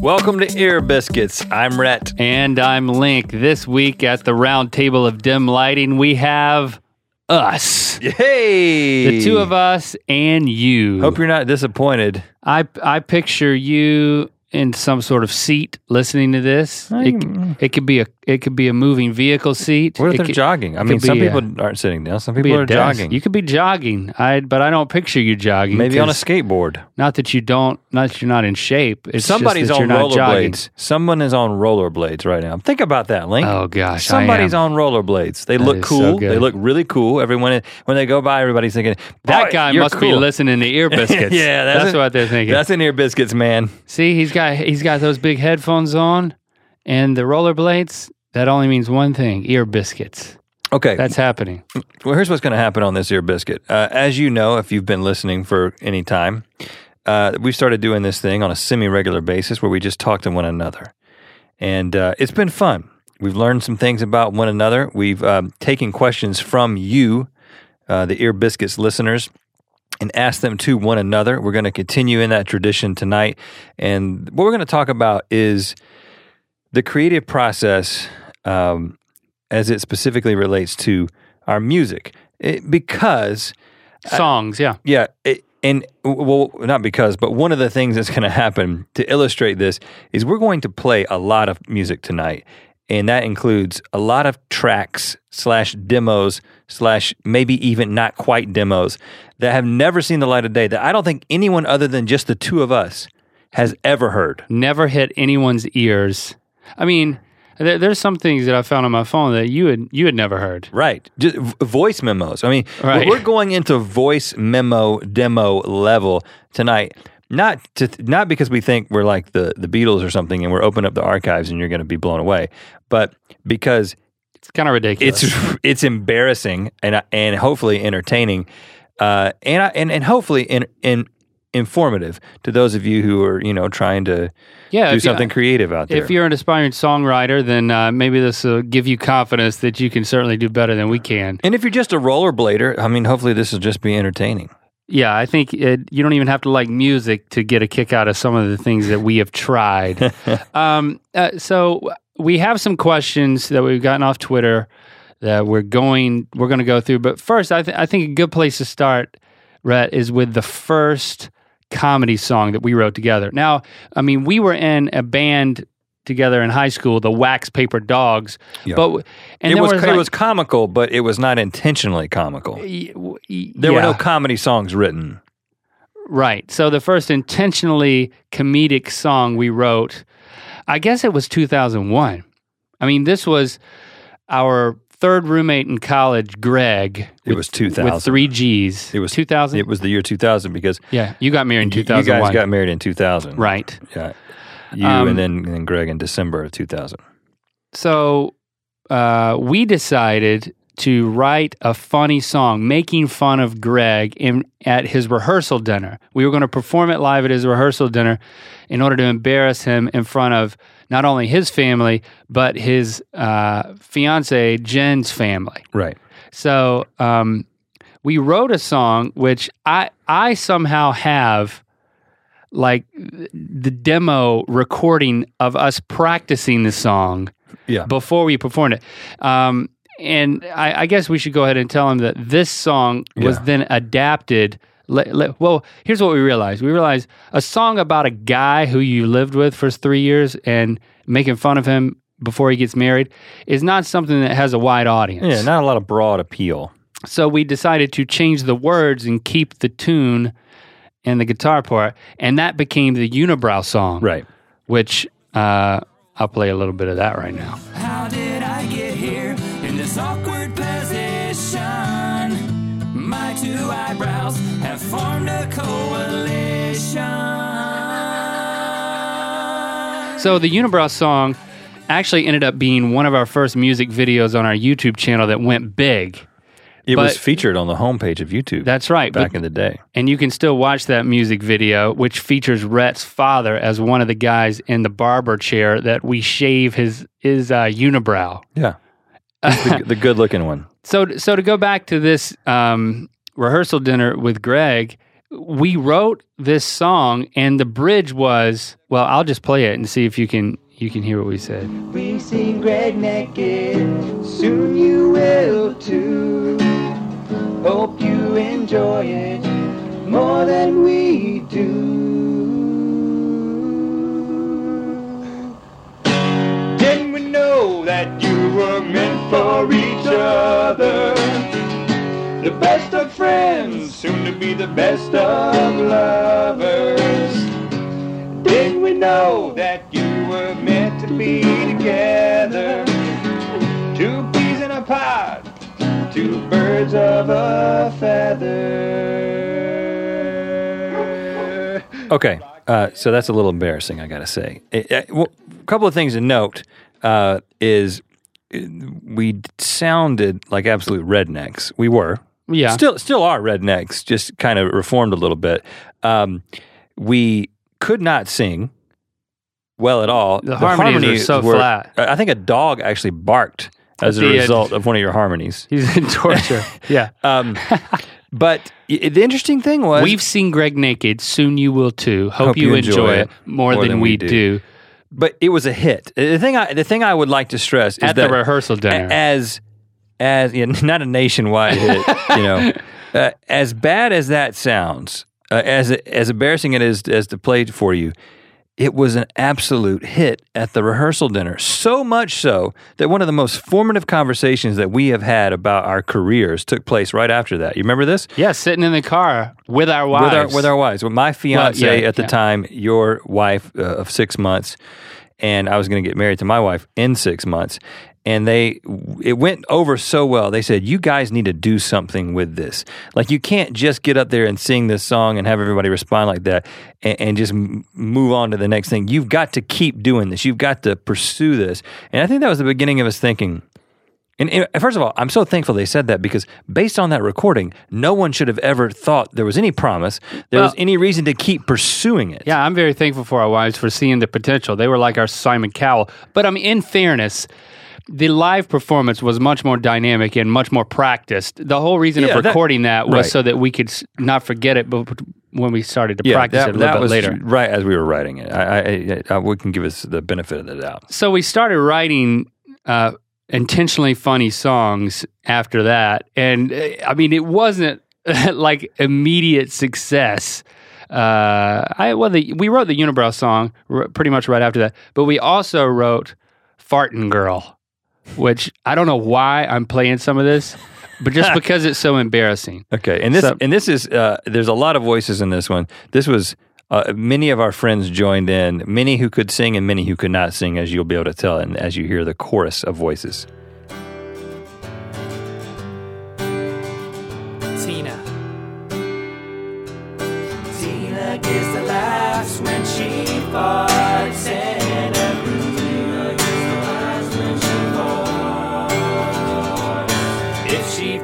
Welcome to Ear Biscuits. I'm Rhett. And I'm Link. This week at the round table of dim lighting, we have us. Hey! The two of us and you. Hope you're not disappointed. I I picture you in some sort of seat listening to this. It, it could be a it could be a moving vehicle seat. What if It they're could- jogging? I mean, some be a- people aren't sitting down. Some people are desk. jogging. You could be jogging. I but I don't picture you jogging. Maybe on a skateboard. Not that you don't. Not that you're not in shape. It's Somebody's just that on you're not jogging. rollerblades. Someone is on rollerblades right now. Think about that, Link. Oh gosh, I Somebody's am. on rollerblades. They That look is so cool. they look really cool. Everyone, when they go by, everybody's thinking That "Boy, guy you're must be listening to ear biscuits. yeah, that's, that's, what they're thinking. That's in ear biscuits, man. See, he's got he's got those big headphones on, and the rollerblades. That only means one thing: ear biscuits. Okay, That's happening. Well, here's what's going to happen on this ear biscuit. Uh, as you know, if you've been listening for any time, uh, we started doing this thing on a semi regular basis where we just talk to one another. And uh, it's been fun. We've learned some things about one another. We've um, taken questions from you, uh, the Ear Biscuits listeners, and ask them to one another. We're going to continue in that tradition tonight. And what we're going to talk about is the creative process um, as it specifically relates to our music. It- because Songs, yeah. yeah, it, and well, not because, but one of the things that's going to happen to illustrate this is we're going to play a lot of music tonight, and that includes a lot of tracks slash demos slash maybe even not quite demos that have never seen the light of day. That I don't think anyone other than just the two of us has ever heard. Never hit anyone's ears. I mean, there, there's some things that I found on my phone that you had you had never heard. Right. Just v- voice memos. I mean, Right. we're going into voice memo demo level tonight. Not to not because we think we're like the the Beatles or something and we're opening up the archives and you're going to be blown away, but because It's kind of ridiculous. it's it's embarrassing and and hopefully entertaining, uh, and I- and and hopefully in, in informative to those of you who are you know trying to yeah. do something creative out there. If you're an aspiring songwriter, then uh, maybe this will give you confidence that you can certainly do better than we can. and if you're just a rollerblader, I mean, hopefully this will just be entertaining. Yeah, I think it, you don't even have to like music to get a kick out of some of the things that we have tried. um, uh, so we have some questions that we've gotten off Twitter that we're going we're going to go through. But first, I, th- I think a good place to start, Rhett, is with the first comedy song that we wrote together. Now, I mean, we were in a band together in high school, the Wax Paper Dogs, Yeah. but and it was, was, it was comical, but it was not intentionally comical. y- y- There were no comedy songs written. Right. So the first intentionally comedic song we wrote, I guess it was 2001. I mean, this was our third roommate in college, Greg. It was 2000. With three G's. It was 2000. It was the year 2000 because yeah, you got married in you- you guys got married in 2000. right. Yeah. You Um, and then and then Greg in December of 2000. So uh, we decided to write a funny song making fun of Greg in, at his rehearsal dinner. We were going to perform it live at his rehearsal dinner in order to embarrass him in front of not only his family, but his uh, fiance, Jen's family. Right. So um, we wrote a song which I I somehow have like the demo recording of us practicing the song Yeah. before we performed it. Um, and I, I guess we should go ahead and tell him that this song was Yeah. then adapted. Le- le- well, here's what we realized. We realized a song about a guy who you lived with for three years and making fun of him before he gets married is not something that has a wide audience. Yeah, not a lot of broad appeal. So we decided to change the words and keep the tune and the guitar part, and that became the Unibrow song, Right. which uh, I'll play a little bit of that right now. How did I get here in this awkward position? My two eyebrows have formed a coalition. So the Unibrow song actually ended up being one of our first music videos on our YouTube channel that went big. It was featured on the homepage of YouTube That's right. back but- in the day. and you can still watch that music video, which features Rhett's father as one of the guys in the barber chair that we shave his his uh, unibrow. Yeah. the, the good looking one. So, so to go back to this um, rehearsal dinner with Greg, we wrote this song, and the bridge was well. I'll just play it and see if you can you can hear what we said. We've seen Greg naked, soon you will too. Hope you enjoy it more than we do. Didn't we know that you were meant for each other? The best of friends, soon to be the best of lovers. Didn't we know that you were meant to be together? Two peas in a pod, two birds of a feather. Okay, uh, so that's a little embarrassing, I got to say. It- well, a couple of things to note uh, is uh, we sounded like absolute rednecks. We were. Yeah. Still, still are rednecks, just kind of reformed a little bit. Um, we could not sing well at all. The harmonies are so flat. I think a dog actually barked as a the end. result of one of your harmonies. He's in torture. yeah. Um, but the interesting thing was We've seen Greg naked. Soon you will too. Hope, Hope you, enjoy, enjoy it it more, than, we do. but it was a hit. The thing I the thing I would like to stress is At the rehearsal dinner. as as yeah, not a nationwide hit, you know, uh, as bad as that sounds, uh, as as embarrassing it is as to play for you, it was an absolute hit at the rehearsal dinner. So much so that one of the most formative conversations that we have had about our careers took place right after that. You remember this? Yeah, sitting in the car with our wives. with our with our wives. Well, my fiance yeah, at the yeah. time, your wife uh, of six months, and I was going to get married to my wife in six months. And they, it went over so well. They said, "You guys need to do something with this. Like, you can't just get up there and sing this song and have everybody respond like that, and, and just move on to the next thing. You've got to keep doing this. You've got to pursue this." And I think that was the beginning of us thinking, and, and first of all, I'm so thankful they said that because based on that recording, no one should have ever thought there was any promise, there was any reason to keep pursuing it. Yeah, I'm very thankful for our wives for seeing the potential. They were like our Simon Cowell. But I mean, in fairness, the live performance was much more dynamic and much more practiced. The whole reason Yeah, of recording that, was right. so that we could s- not forget it but when we started to Yeah, practice that, it a little that bit was later. right as we were writing it. I, I, I, we can give us the benefit of the doubt. So we started writing uh, intentionally funny songs after that. And uh, I mean, it wasn't like immediate success. Uh, I well, the, we wrote the Unibrow song r- pretty much right after that, but we also wrote "Fartin' Girl," which I don't know why I'm playing some of this, but just because it's so embarrassing. Okay, and this So- and this is uh, there's a lot of voices in this one. This was uh, many of our friends joined in, many who could sing and many who could not sing, as you'll be able to tell, and as you hear the chorus of voices. Tina. Tina gets the laughs when she farts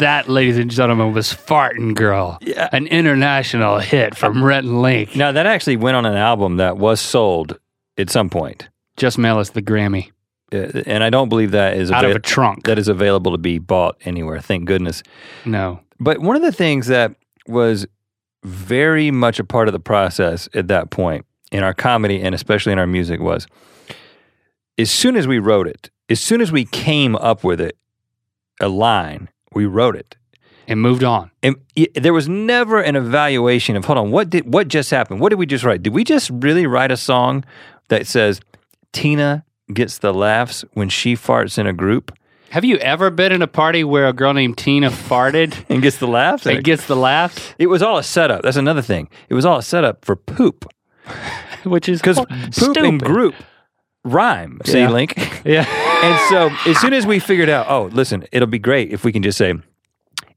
That, ladies and gentlemen, was "Fartin' Girl," an international hit from Rhett and Link. now that actually went on an album that was sold at some point, Just mail us the Grammy Uh, and I don't believe that is out of a trunk. that is available to be bought anywhere. Thank goodness. no. But one of the things that was very much a part of the process at that point in our comedy and especially in our music was as soon as we wrote it, as soon as we came up with it, a line, we wrote it. and moved on. And y- there was never an evaluation of hold on, what did what just happened? What did we just write? Did we just really write a song that says Tina gets the laughs when she farts in a group Have you ever been in a party where a girl named Tina farted and gets the laughs? and gets the laughs? It was all a setup. That's another thing. It was all a setup for poop Which is because poop and group rhyme. See, Yeah. Link. Yeah. And so as soon as we figured out, oh, listen, it'll be great if we can just say,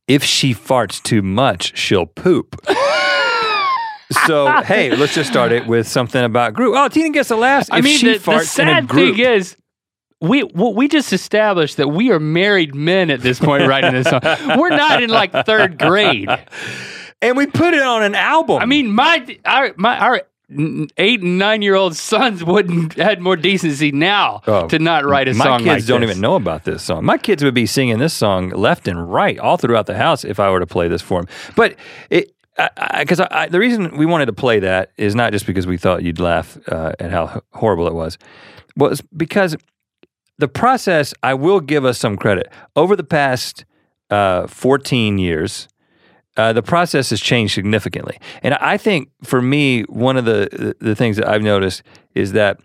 if she farts too much, she'll poop. so hey, let's just start it with something about group. Oh, Tina gets the last. I if mean, she the, the farts in a sad group. thing is, we well, we just established that we are married men at this point writing this song. We're not in like third grade. and we put it on an album. I mean, my our my our eight and nine year old sons wouldn't had more decency now Oh, to not write a my song My kids like don't this. even know about this song. My kids would be singing this song left and right all throughout the house if I were to play this for them. But it. Because I, I, the reason we wanted to play that is not just because we thought you'd laugh uh, at how horrible it was, was because the process. I will give us some credit over the past uh, 14 years. Uh, the process has changed significantly, and I think for me, one of the the, things that I've noticed is that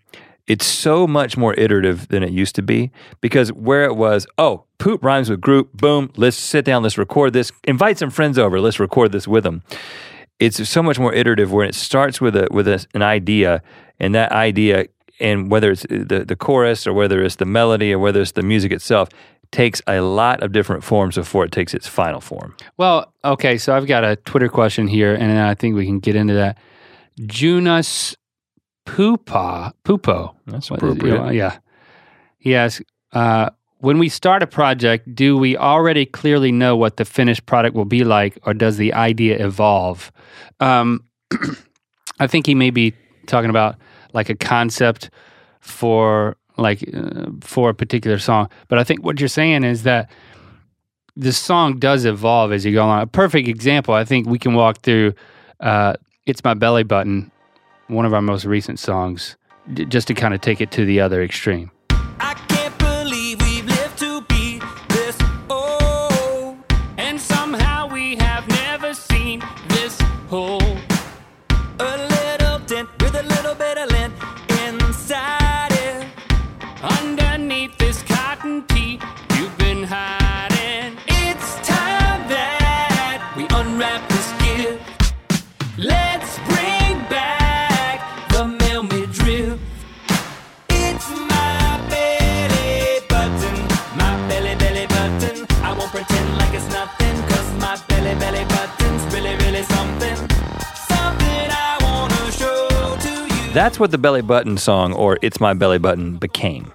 it's so much more iterative than it used to be because where it was, oh, poop rhymes with group, boom, let's sit down, let's record this, invite some friends over, let's record this with them. It's so much more iterative where it starts with a with a, an idea, and that idea, and whether it's the the chorus or whether it's the melody or whether it's the music itself, takes a lot of different forms before it takes its final form. Well, okay, so I've got a Twitter question here, and I think we can get into that. Junas Pupa Pupo. That's What is it? appropriate. yeah. He asks, uh, when we start a project, do we already clearly know what the finished product will be like, or does the idea evolve? Um, I think he may be talking about like a concept for like uh, for a particular song. But I think what you're saying is that the song does evolve as you go along. A perfect example, I think we can walk through. Uh, it's my belly button, one of our most recent songs, j- just to kind of take it to the other extreme. That's what the Belly Button song or It's My Belly Button became.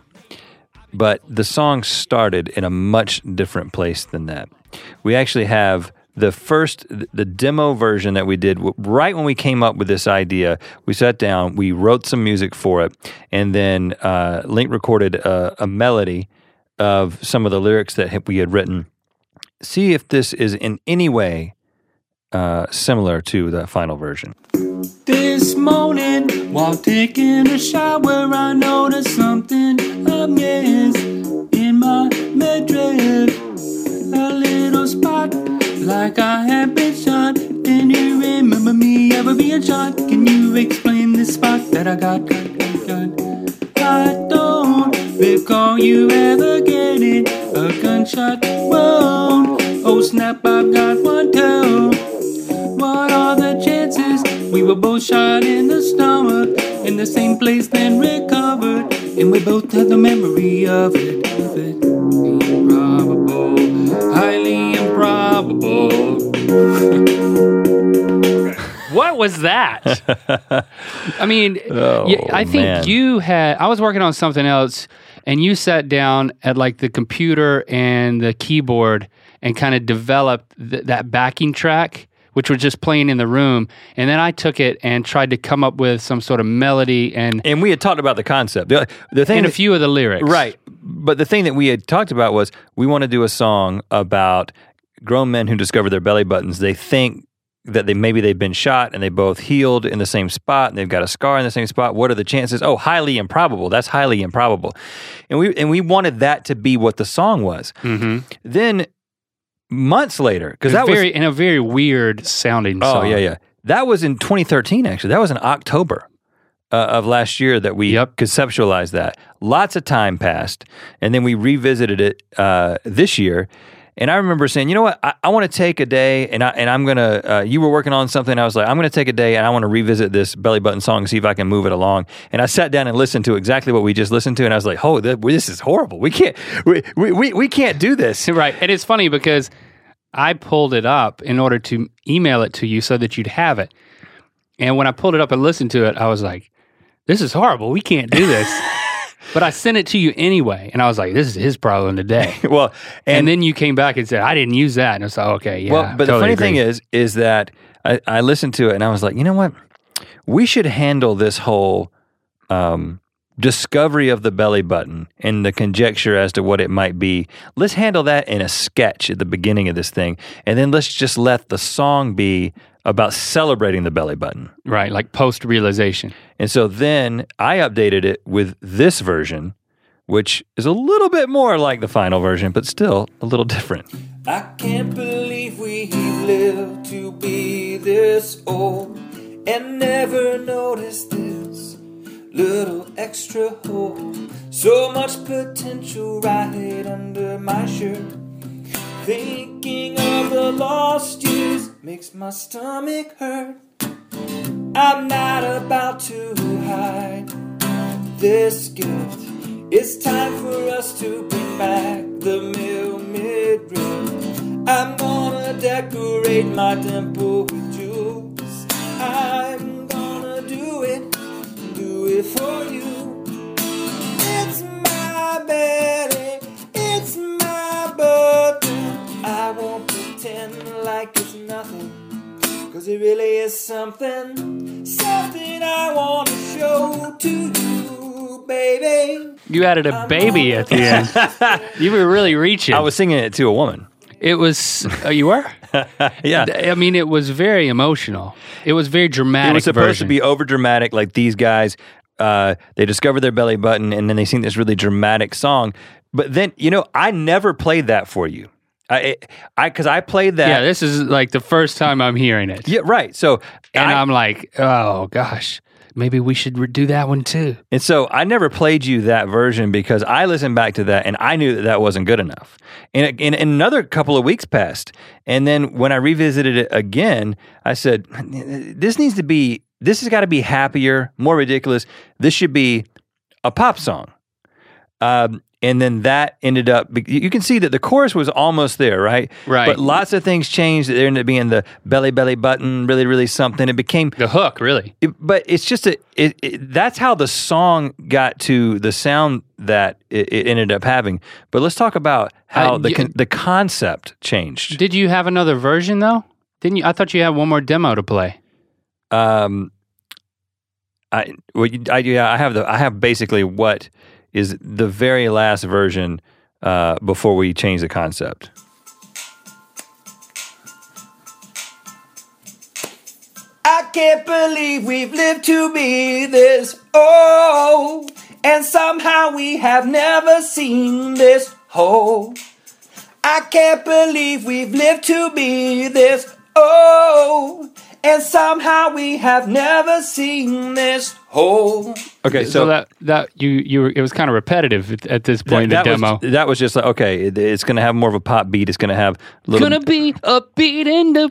But the song started in a much different place than that. We actually have the first, the demo version that we did right when we came up with this idea. We sat down, we wrote some music for it, and then uh, Link recorded a, a melody of some of the lyrics that we had written. See if this is in any way uh, similar to the final version. This morning, while taking a shower, I noticed something amiss in my midriff. A little spot, like I had been shot. Can you remember me ever being shot? Can you explain this spot that I got? got? I don't recall you ever getting a gunshot wound. Oh snap, I've got one too. What are the chances we were both shot in the stomach in the same place, then recovered, and we both had the memory of it? Of it. Improbable, highly improbable. What was that? I mean, Oh, I think man. you had. I was working on something else, and you sat down at like the computer and the keyboard and kind of developed th- that backing track, which was just playing in the room. And then I took it and tried to come up with some sort of melody and And we had talked about the concept. The, the thing and a few of the lyrics. Right. But the thing that we had talked about was we want to do a song about grown men who discover their belly buttons. They think that they maybe they've been shot and they both healed in the same spot and they've got a scar in the same spot. What are the chances? Oh, highly improbable. That's highly improbable. And we and we wanted that to be what the song was. Mm-hmm. Then months later, because that very was in a very weird sounding. oh song. yeah yeah that was in 2013 actually. That was in October. Uh, of last year that we Yep. conceptualized that. Lots of time passed, and then we revisited it uh, this year. And I remember saying, you know what, I, I want to take a day, and I and I'm gonna. Uh, you were working on something. I was like, I'm gonna take a day, and I want to revisit this belly button song and see if I can move it along. And I sat down and listened to exactly what we just listened to, and I was like, oh, this is horrible. We can't, we, we, we, we can't do this. Right. And it's funny because I pulled it up in order to email it to you so that you'd have it. And when I pulled it up and listened to it, I was like, "This is horrible. We can't do this." but I sent it to you anyway, and I was like, "This is his problem today." well, And, and, then you came back and said, "I didn't use that," and I was like, "Okay, yeah." well, but the totally funny thing is, is that I, I listened to it and I was like, you know what? We should handle this whole um, discovery of the belly button and the conjecture as to what it might be. Let's handle that in a sketch at the beginning of this thing, and then let's just let the song be about celebrating the belly button. right, like post realization. And so then I updated it with this version, which is a little bit more like the final version, but still a little different. I can't believe we lived to be this old and never noticed this little extra hole. So much potential right under my shirt. Thinking of the lost years makes my stomach hurt. I'm not about to hide this gift. It's time for us to bring back the mill mid. I'm gonna decorate my temple with do it for you. It's my belly, it's my birthday. I won't pretend like it's nothing. Cause it really is something, something I wanna show to you, baby. You added a baby at the end. you were really reaching. I was singing it to a woman. it was. Uh, you were. Yeah. I mean, it was very emotional. It was very dramatic. It was supposed version. to be over dramatic, like these guys. Uh, they discover their belly button, and then they sing this really dramatic song. But then, you know, I never played that for you. I, I, because I played that. Yeah, this is like the first time I'm hearing it, Yeah, right. So, and I, I'm like, oh gosh, maybe we should re- do that one too. and so I never played you that version because I listened back to that and I knew that that wasn't good enough. And, it- and, and another couple of weeks passed, and then when I revisited it again, I said, "This needs to be. This has got to be happier, more ridiculous. This should be a pop song." Um, and then that ended up. You can see that the chorus was almost there, right? Right. But lots of things changed. There ended up being the belly belly button, really, really something. It became The hook, really. it- but it's just a it, it, that's how the song got to the sound that it, it ended up having. But let's talk about how Uh, the the concept changed. Did you have another version though? Didn't you? I thought you had one more demo to play. Um, I well, I yeah, I have the I have basically what is the very last version uh, before we change the concept. I can't believe we've lived to be this old, and somehow we have never seen this whole. I can't believe we've lived to be this old, and somehow we have never seen this whole. Okay, So, so, that that you you were, it was kind of repetitive at, at this point that, in that the demo. was that was just like okay, it, it's going to have more of a pop beat. It's going to have a little Gonna be a beat in the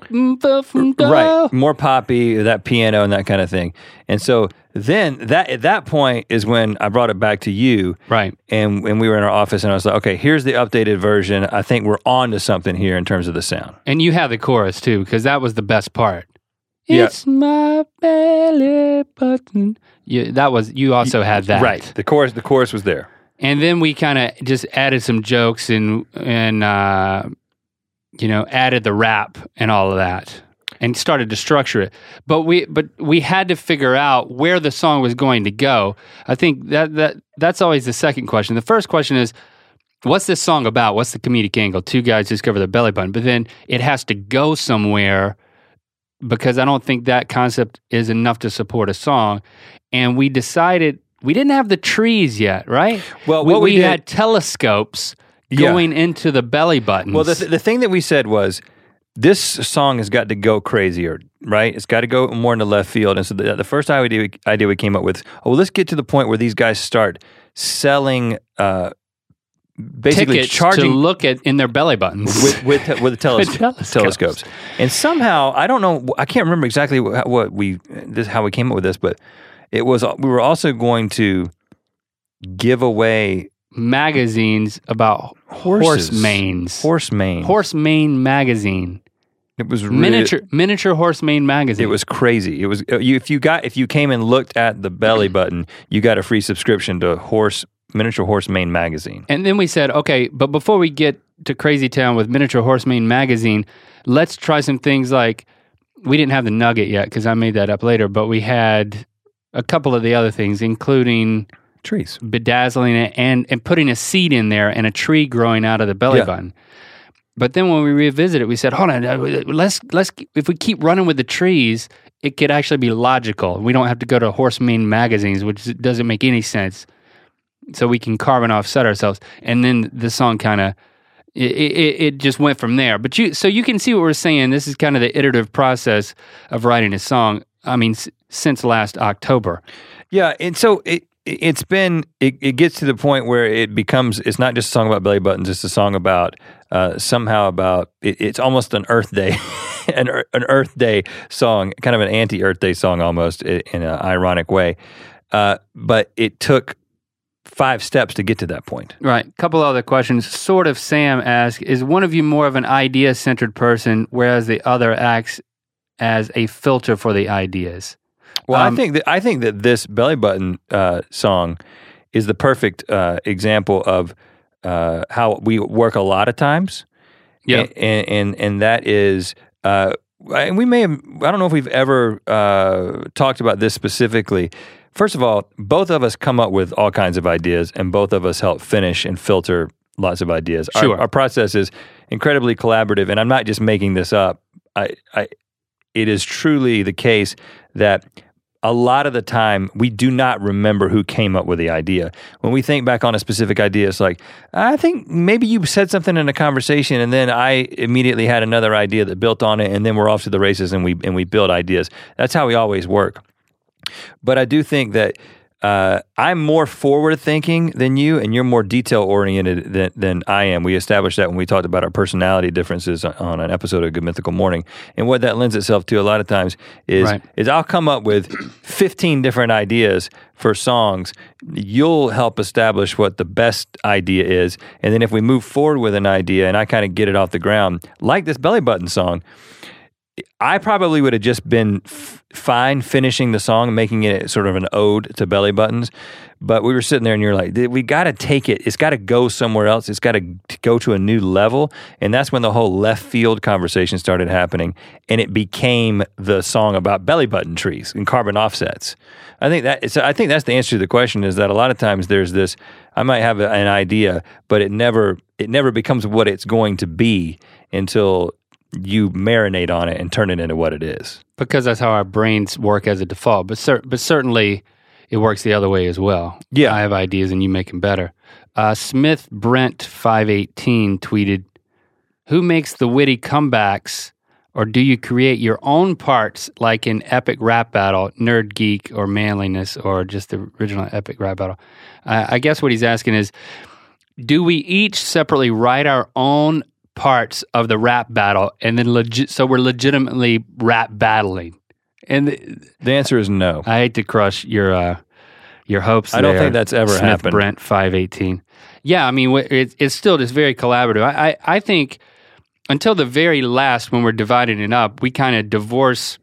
right more poppy that piano and that kind of thing and so then that at that point is when i brought it back to you right. and when we were in our office and i was like okay here's the updated version i think we're on to something here in terms of the sound And you have the chorus too, because that was the best part. Yeah. It's my belly button. Yeah, that was you also had that right the chorus the chorus was there and then we kind of just added some jokes and and uh, you know added the rap and all of that and started to structure it. But we but we had to figure out where the song was going to go. I think that that that's always the second question. The first question is. What's this song about? What's the comedic angle? Two guys discover their belly button, but then it has to go somewhere because I don't think that concept is enough to support a song. And we decided we didn't have the trees yet, right? Well, we, what we had telescopes Yeah. going into the belly buttons. well the, th- the thing that we said was this song has got to go crazier right it's got to go more into left field and so the, the first idea we, idea we came up with oh well let's get to the point where these guys start selling uh, basically charging to look at in their belly buttons. with with with teles- With telescopes. telescopes. And somehow I don't know I can't remember exactly what, what we this how we came up with this, but it was we were also going to give away magazines about horse Horses. manes. horse mane. Horse mane magazine. It was really, miniature miniature horse mane magazine. It was crazy. It was uh, you, if you got if you came and looked at the belly button, you got a free subscription to Horse Miniature Horse Mane magazine. And then we said, okay, but before we get to Crazy Town with Miniature Horse Horseman magazine, let's try some things like we didn't have the nugget yet because I made that up later, but we had a couple of the other things, including Trees. bedazzling it and, and putting a seed in there and a tree growing out of the belly Yeah. button. But then when we revisited, it, we said, hold on, uh, let's let's if we keep running with the trees, it could actually be logical. We don't have to go to horse horseman magazines, which doesn't make any sense. So we can carbon offset ourselves, and then the song kind of it, it, it just went from there. But you so you can see what we're saying. This is kind of the iterative process of writing a song. I mean, s- since last October. Yeah, and so it it's been it, it gets to the point where it becomes it's not just a song about belly buttons. It's a song about uh, somehow about it, it's almost an Earth Day, an an Earth Day song, kind of an anti Earth Day song almost in an ironic way. Uh, but it took five steps to get to that point. Right. Couple other questions. Sort of Sam asks, is one of you more of an idea centered person, whereas the other acts as a filter for the ideas? Well, Um, I think that I think that this belly button uh, song is the perfect uh, example of uh, how we work a lot of times. Yeah. and and, and that is. Uh, and we may have. I don't know if we've ever uh, talked about this specifically. First of all, both of us come up with all kinds of ideas, and both of us help finish and filter lots of ideas. Our- Sure. our process is incredibly collaborative, and I'm not just making this up. I, I it is truly the case that a lot of the time we do not remember who came up with the idea. When we think back on a specific idea, it's like, I think maybe you said something in a conversation and then I immediately had another idea that built on it and then we're off to the races and we and we build ideas. That's how we always work. But I do think that uh, I'm more forward thinking than you, and you're more detail oriented than, than I am. We established that when we talked about our personality differences on- an episode of Good Mythical Morning. And what that lends itself to a lot of times is, Right. is I'll come up with 15 different ideas for songs. You'll help establish what the best idea is. And then if we move forward with an idea and I kind of get it off the ground, like this belly button song, I probably would have just been f- fine finishing the song, making it sort of an ode to belly buttons. But we were sitting there and you're like, we got to take it. It's got to go somewhere else. It's got to go to a new level. And that's when the whole left field conversation started happening. And it became the song about belly button trees and carbon offsets. I think that it's, I think that's the answer to the question is that a lot of times there's this, I might have an idea, but it never, it never becomes what it's going to be until you marinate on it and turn it into what it is. Because that's how our brains work as a default. But, cer- but certainly it works the other way as well. Yeah. I have ideas and you make them better. Uh, Smith Brent 518 tweeted, Who makes the witty comebacks? Or do you create your own parts like in Epic Rap Battle, Nerd Geek, or Manliness, or just the original Epic Rap Battle? I I guess what he's asking is do we each separately write our own parts of the rap battle and then legit so we're legitimately rap battling? And th- The answer is no. I hate to crush your uh, your hopes. I don't there, think that's ever Smith happened. Brent five eighteen. Yeah, I mean it's it's still just very collaborative. I, I I think until the very last when we're dividing it up, we kind of divorce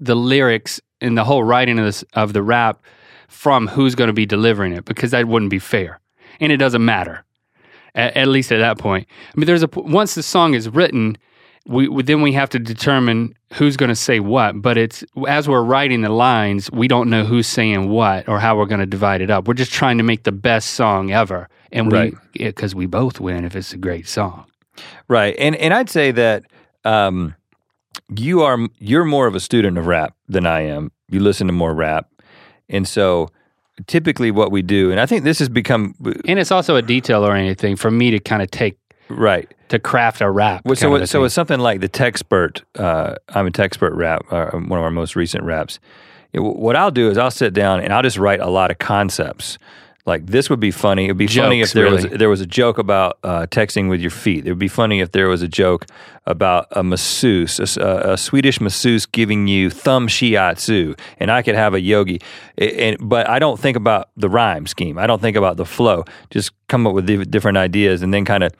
the lyrics and the whole writing of this of the rap from who's going to be delivering it because that wouldn't be fair, and it doesn't matter. At, at least at that point, I mean, there's a once the song is written, we, we then we have to determine who's going to say what. But it's as we're writing the lines, we don't know who's saying what or how we're going to divide it up. We're just trying to make the best song ever, and Right. we because we both win if it's a great song. Right. And and I'd say that um, you are you're more of a student of rap than I am. You listen to more rap. And so typically what we do and I think this has become And it's also a detail oriented thing for me to kind of take right. to craft a rap. Well, so it- so it's something like the Techspert. Uh, I'm a Techspert rap, uh, one of our most recent raps. It- what I'll do is I'll sit down and I'll just write a lot of concepts. Like this would be funny. It would be funny if Jokes, there was there was a joke about uh, texting with your feet. It would be funny if there was a joke about a masseuse, a, a- Swedish masseuse giving you thumb shiatsu, and I could have a yogi. A- And, but I don't think about the rhyme scheme. I don't think about the flow. Just come up with different ideas and then kind of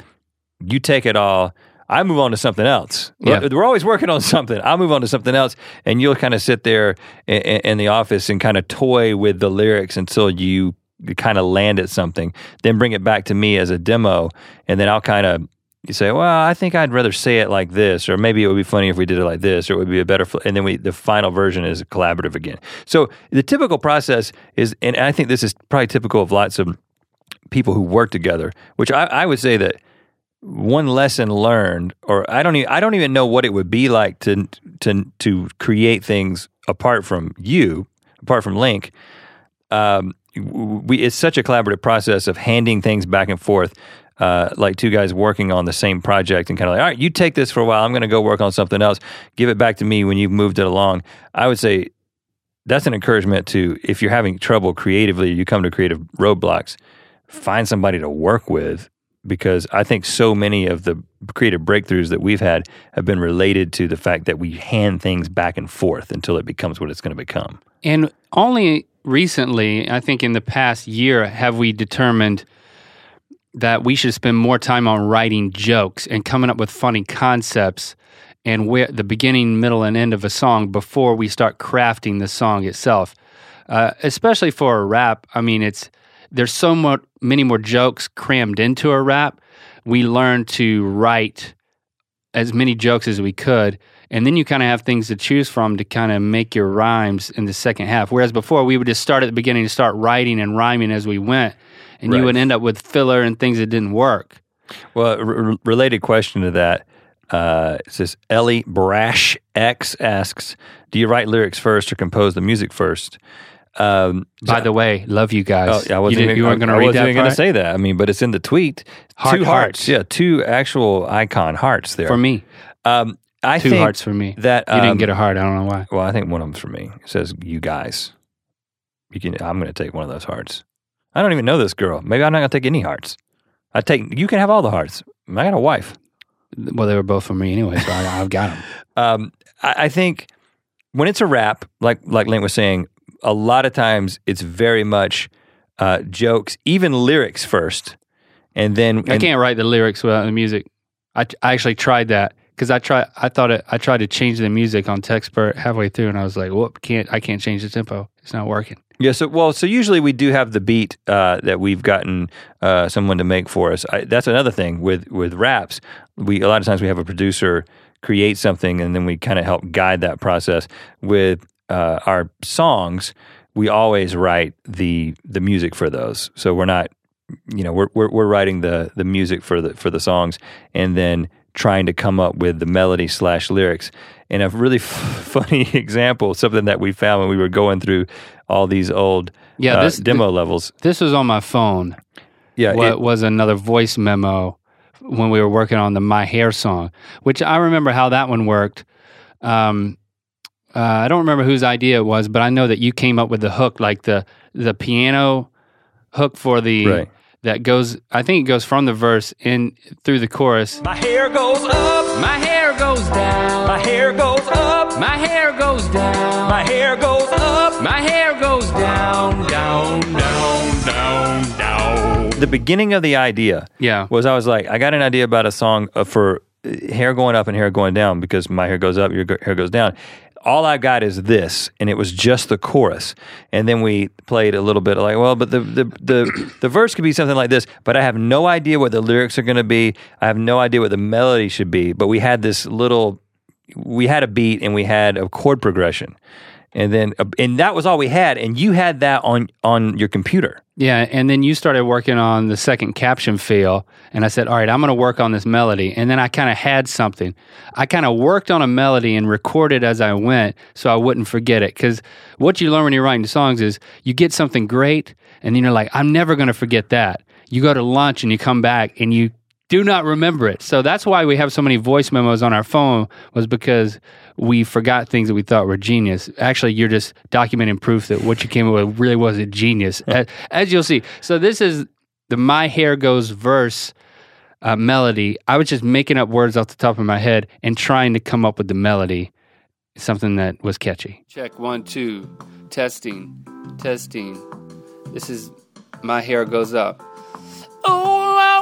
you take it all. I move on to something else. Yeah. We're always working on something. I'll move on to something else, and you'll kind of sit there in, in the office and kind of toy with the lyrics until you kind of land at something. Then bring it back to me as a demo, and then I'll kind of you say, "Well, I think I'd rather say it like this, or maybe it would be funny if we did it like this, or it would be a better." Fl-. And then we the final version is collaborative again. So the typical process is, and I think this is probably typical of lots of people who work together. Which I, I would say that one lesson learned, or I don't even I don't even know what it would be like to to to create things apart from you, apart from Link. Um, we it's such a collaborative process of handing things back and forth. Uh, like two guys working on the same project and kind of like, all right, you take this for a while. I'm going to go work on something else. Give it back to me when you've moved it along. I would say that's an encouragement to if you're having trouble creatively, you come to creative roadblocks, find somebody to work with because I think so many of the creative breakthroughs that we've had have been related to the fact that we hand things back and forth until it becomes what it's going to become. And only recently, I think in the past year, have we determined that we should spend more time on writing jokes and coming up with funny concepts and where the beginning, middle, and end of a song before we start crafting the song itself. Uh, especially for a rap, I mean, it's there's so much, many more jokes crammed into a rap. We learned to write as many jokes as we could. And then you kind of have things to choose from to kind of make your rhymes in the second half. Whereas before, we would just start at the beginning and start writing and rhyming as we went. And you would end up with filler and things that didn't work. Well, r- related question to that. Uh, it says Ellie Brash X asks, "Do you write lyrics first or compose the music first? Um, By the way, love you oh, guys. yeah, I you, wasn't didn't- even, you weren't going to read wasn't that even gonna say that. I mean, but it's in the tweet. Heart- two hearts. hearts. Yeah, two actual icon hearts there for me. Um, I Two think hearts for me. That you um, didn't get a heart. I don't know why. Well, I think one of them's for me. It says you guys. You can. I'm going to take one of those hearts. I don't even know this girl. Maybe I'm not going to take any hearts. I take. You can have all the hearts. I got a wife. Well, they were both for me anyway, so I, I've got them. Um, I, I think when it's a rap, like like Link was saying, a lot of times it's very much uh, jokes, even lyrics first, and then I can't write the lyrics without the music. I, I actually tried that because I try. I thought it, I tried to change the music on Techspert halfway through, and I was like, "Whoop! Can't I can't change the tempo? It's not working." Yeah, so well, so usually we do have the beat uh, that we've gotten uh, someone to make for us. I, that's another thing with with raps. We a lot of times we have a producer create something, and then we kind of help guide that process. With uh, our songs, we always write the the music for those. So we're not, you know, we're we're, we're writing the the music for the for the songs, and then trying to come up with the melody slash lyrics. And a really f- funny example, something that we found when we were going through all these old Yeah, uh, this- demo levels. This was on my phone. Yeah, what it- was another voice memo when we were working on the My Hair song, which I remember how that one worked. Um, uh, I don't remember whose idea it was, but I know that you came up with the hook, like the the piano hook for the Right. That goes. I think it goes from the verse in through the chorus. My hair goes up, My hair goes down. my hair goes up, My hair goes down. my hair goes up, My hair goes down, down, down, down, down. the beginning of the idea Yeah. was I was like, I got an idea about a song uh, for uh, hair going up and hair going down because my hair goes up, your hair goes down. All I got is this, and it was just the chorus. And then we played a little bit like, well, but the the the, the verse could be something like this, but I have no idea what the lyrics are going to be. I have no idea what the melody should be. But we had this little, we had a beat and we had a chord progression, and then uh, and that was all we had. And you had that on on your computer. Yeah, and then you started working on the second caption feel and I said, "All right, I'm going to work on this melody." And then I kind of had something. I kind of worked on a melody and recorded as I went, so I wouldn't forget it. Because what you learn when you're writing songs is you get something great, and then you're like, "I'm never going to forget that." You go to lunch and you come back and you do not remember it. So that's why we have so many voice memos on our phone was because we forgot things that we thought were genius. Actually, you're just documenting proof that what you came up with really wasn't genius, as, as you'll see. So this is the "My Hair Goes" verse uh, melody. I was just making up words off the top of my head and trying to come up with the melody, something that was catchy. Check one, two, testing, testing. This is "My Hair Goes Up." Oh, I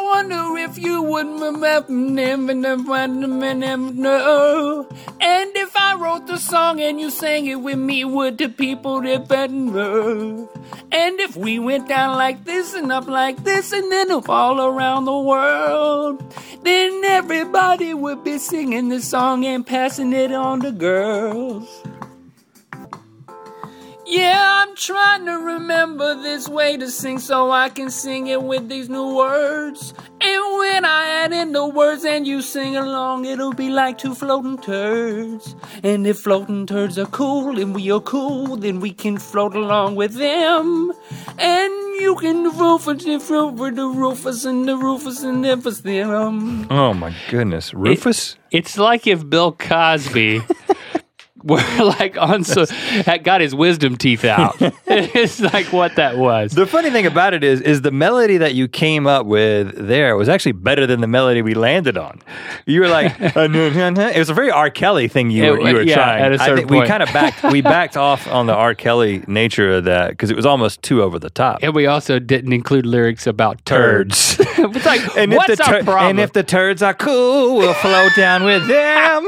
wonder if you would remember no. And if I wrote the song and you sang it with me, would the people that? And if we went down like this and up like this and then up all around the world, then everybody would be singing the song and passing it on to girls. Yeah, I'm trying to remember this way to sing so I can sing it with these new words. And when I add in the words and you sing along, it'll be like two floating turds. And if floating turds are cool and we are cool, then we can float along with them. And you can roof it if over the roofers and the roofers and if it's them. Oh my goodness, Rufus. It's like if Bill Cosby were like on so had got his wisdom teeth out. it's like what that was. the funny thing about it is, is the melody that you came up with there was actually better than the melody we landed on. You were like, uh, it was a very R. Kelly thing you were, It- you were yeah, trying. at a certain think we kind of backed we backed off on the R. Kelly nature of that because it was almost too over the top. and we also didn't include lyrics about turds. it's like And what's if the our problem? and if the turds are cool, we'll float down with them.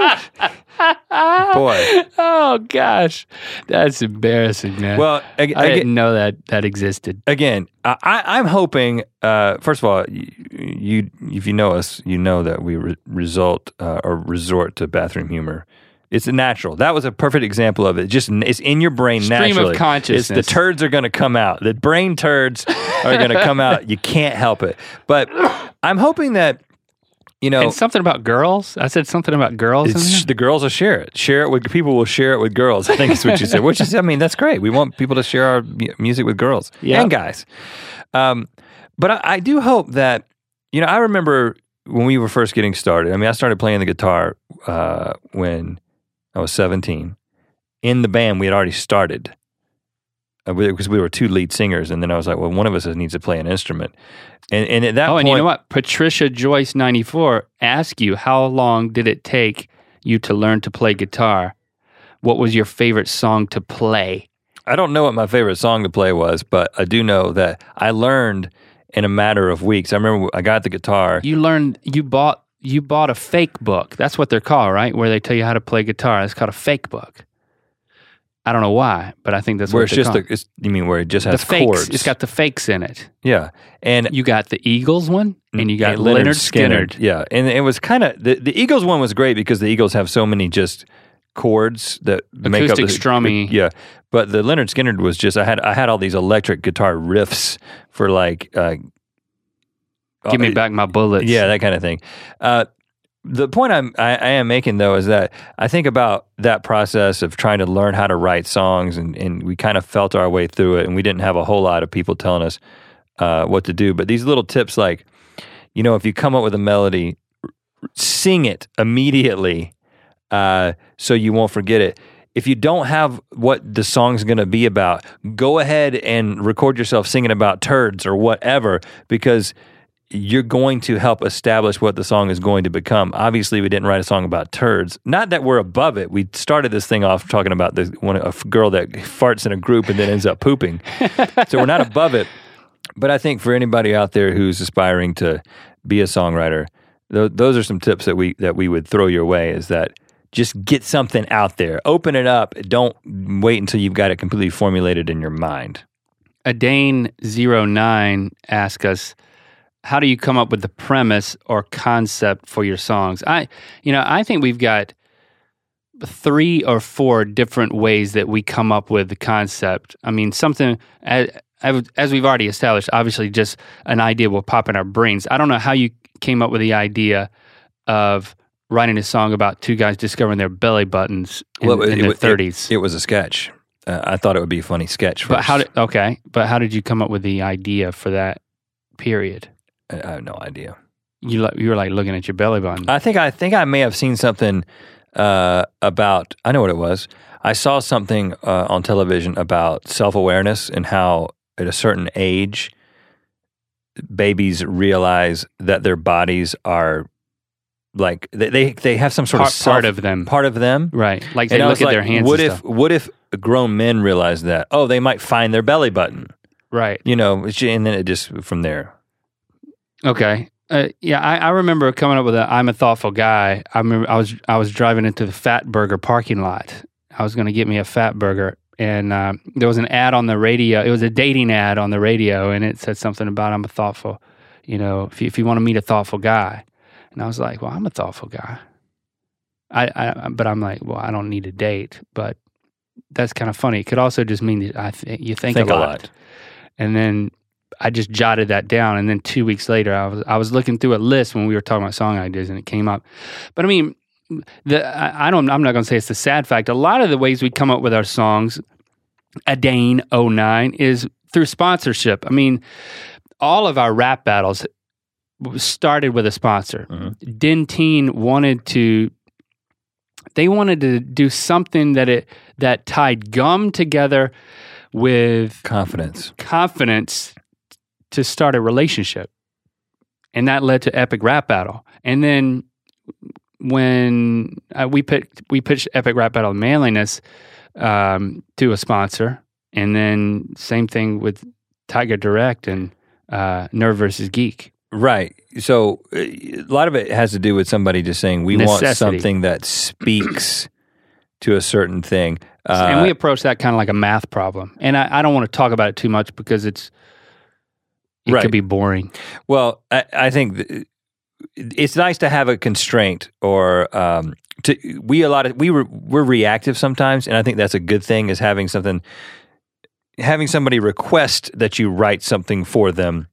Boy, oh gosh, that's embarrassing, man. well, I ag- didn't know that that existed. again, I, I- I'm hoping. Uh, first of all, you, you, if you know us, you know that we re- result uh, or resort to bathroom humor. It's natural. That was a perfect example of it. Just it's in your brain Stream of naturally. consciousness. It's the turds are going to come out. The brain turds are going to come out. You can't help it. But I'm hoping that you know And something about girls. I said something about girls. it's, the girls will share it. Share it with people. Will share it with girls. I think is what you said. Which is, I mean, that's great. We want people to share our music with girls Yeah. and guys. Um, but I, I do hope that you know. I remember when we were first getting started. I mean, I started playing the guitar uh, when I was seventeen. In the band, we had already started Uh, because we were two lead singers, and then I was like, well, one of us needs to play an instrument. And, and at that Oh, point, and you know what? Patricia Joyce ninety four asked you how long did it take you to learn to play guitar? What was your favorite song to play? I don't know what my favorite song to play was, but I do know that I learned in a matter of weeks. I remember I got the guitar. You learned. You bought. You bought a fake book. That's what they're called, right? Where they tell you how to play guitar. It's called a fake book. I don't know why, but I think that's where what it's just the, it's, you mean where it just the has fakes. chords? It's got the fakes in it. yeah, and You got the Eagles one, and you got and Lynyrd, Skynyrd. Yeah, and it was kind of the, the Eagles one was great because the Eagles have so many just chords that make up Acoustic the, strummy. Yeah, but the Lynyrd Skynyrd was just I had I had all these electric guitar riffs for like uh, Give me uh, back my bullets. Yeah, that kind of thing. Uh, the point I'm, I, I am making though is that I think about that process of trying to learn how to write songs, and, and we kind of felt our way through it, and we didn't have a whole lot of people telling us uh, what to do. But these little tips, like you know, if you come up with a melody, sing it immediately, uh, so you won't forget it. If you don't have what the song's going to be about, go ahead and record yourself singing about turds or whatever, because you're going to help establish what the song is going to become. Obviously, we didn't write a song about turds. Not that we're above it. We started this thing off talking about the one a girl that farts in a group and then ends up pooping. so we're not above it. But I think for anybody out there who's aspiring to be a songwriter, th- those are some tips that we that we would throw your way. Is that just get something out there, open it up. Don't wait until you've got it completely formulated in your mind. Adane09 asked us, how do you come up with the premise or concept for your songs? I, you know, I think we've got three or four different ways that we come up with the concept. I mean, something as, as we've already established, obviously, just an idea will pop in our brains. I don't know how you came up with the idea of writing a song about two guys discovering their belly buttons in, Well, it- in their it- thirties. It, was a sketch. Uh, I thought it would be a funny sketch. First. But how did okay? But how did you come up with the idea for that period? I I have no idea. You you were like looking at your belly button. I think I think I may have seen something uh, about. I know what it was. I saw something uh, on television about self awareness and how at a certain age, babies realize that their bodies are like they they, they have some sort part, of part of them, part of them. right? Like they And look at like, their hands. What and if stuff. what if grown men realize that? Oh, they might find their belly button. Right. You know, and then it just from there. Okay. Uh, yeah, I, I remember coming up with a "I'm a thoughtful guy." I remember I was I was driving into the Fatburger parking lot. I was going to get me a Fatburger, and um, there was an ad on the radio. It was a dating ad on the radio, and it said something about I'm a thoughtful. You know, if you, if you want to meet a thoughtful guy, and I was like, well, I'm a thoughtful guy. I, I but I'm like, well, I don't need a date, but that's kind of funny. It could also just mean that I th- you think, Think a a lot. lot. And then I just jotted that down. And then two weeks later, I was I was looking through a list when we were talking about song ideas, and it came up. But I mean, the I, I don't. I'm not going to say it's the sad fact. A lot of the ways we come up with our songs, Adane 09 is through sponsorship. I mean, all of our rap battles started with a sponsor. Mm-hmm. Dentyne wanted to they wanted to do something that it that tied gum together with Confidence. confidence to start a relationship. And that led to Epic Rap Battle. And then when uh, we picked we pitched Epic Rap Battle Manliness um, to a sponsor, and then same thing with Tiger Direct and uh, Nerd versus Geek. Right. So uh, a lot of it has to do with somebody just saying we want something that speaks to a certain thing. Uh, and we approach that kind of like a math problem. And I, I don't want to talk about it too much because it's it Right. could be boring. Well, I, I think th- it's nice to have a constraint, or um, to we a lot of we were we're reactive sometimes, and I think that's a good thing. Is having something, having somebody request that you write something for them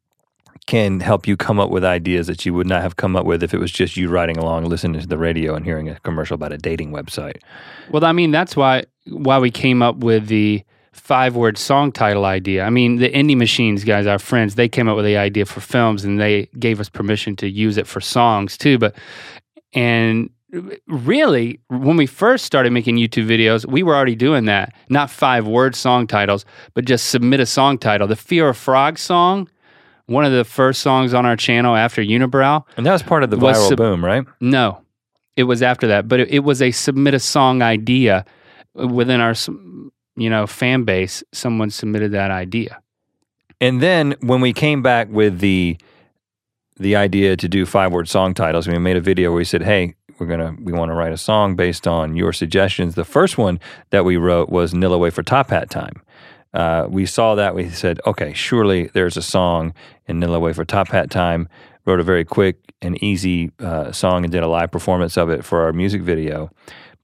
can help you come up with ideas that you would not have come up with if it was just you writing along, listening to the radio, and hearing a commercial about a dating website. Well, I mean, that's why why we came up with the five word song title idea. I mean, the Indie Machines guys, our friends, they came up with the idea for films and they gave us permission to use it for songs too. But and really, when we first started making YouTube videos, we were already doing that. Not five word song titles, but just submit a song title. The Fear of Frog song, one of the first songs on our channel after Unibrow. And that was part of the viral sub- boom, right? No, it was after that, but it, it was a submit a song idea within our, you know, fan base. Someone submitted that idea. And then when we came back with the the idea to do five word song titles, we made a video where we said, "Hey, we're gonna we want to write a song based on your suggestions." The first one that we wrote was "Nil Away for Top Hat Time." Uh, we saw that we said, "Okay, surely there's a song in Nil Away for Top Hat Time." Wrote a very quick and easy uh, song and did a live performance of it for our music video.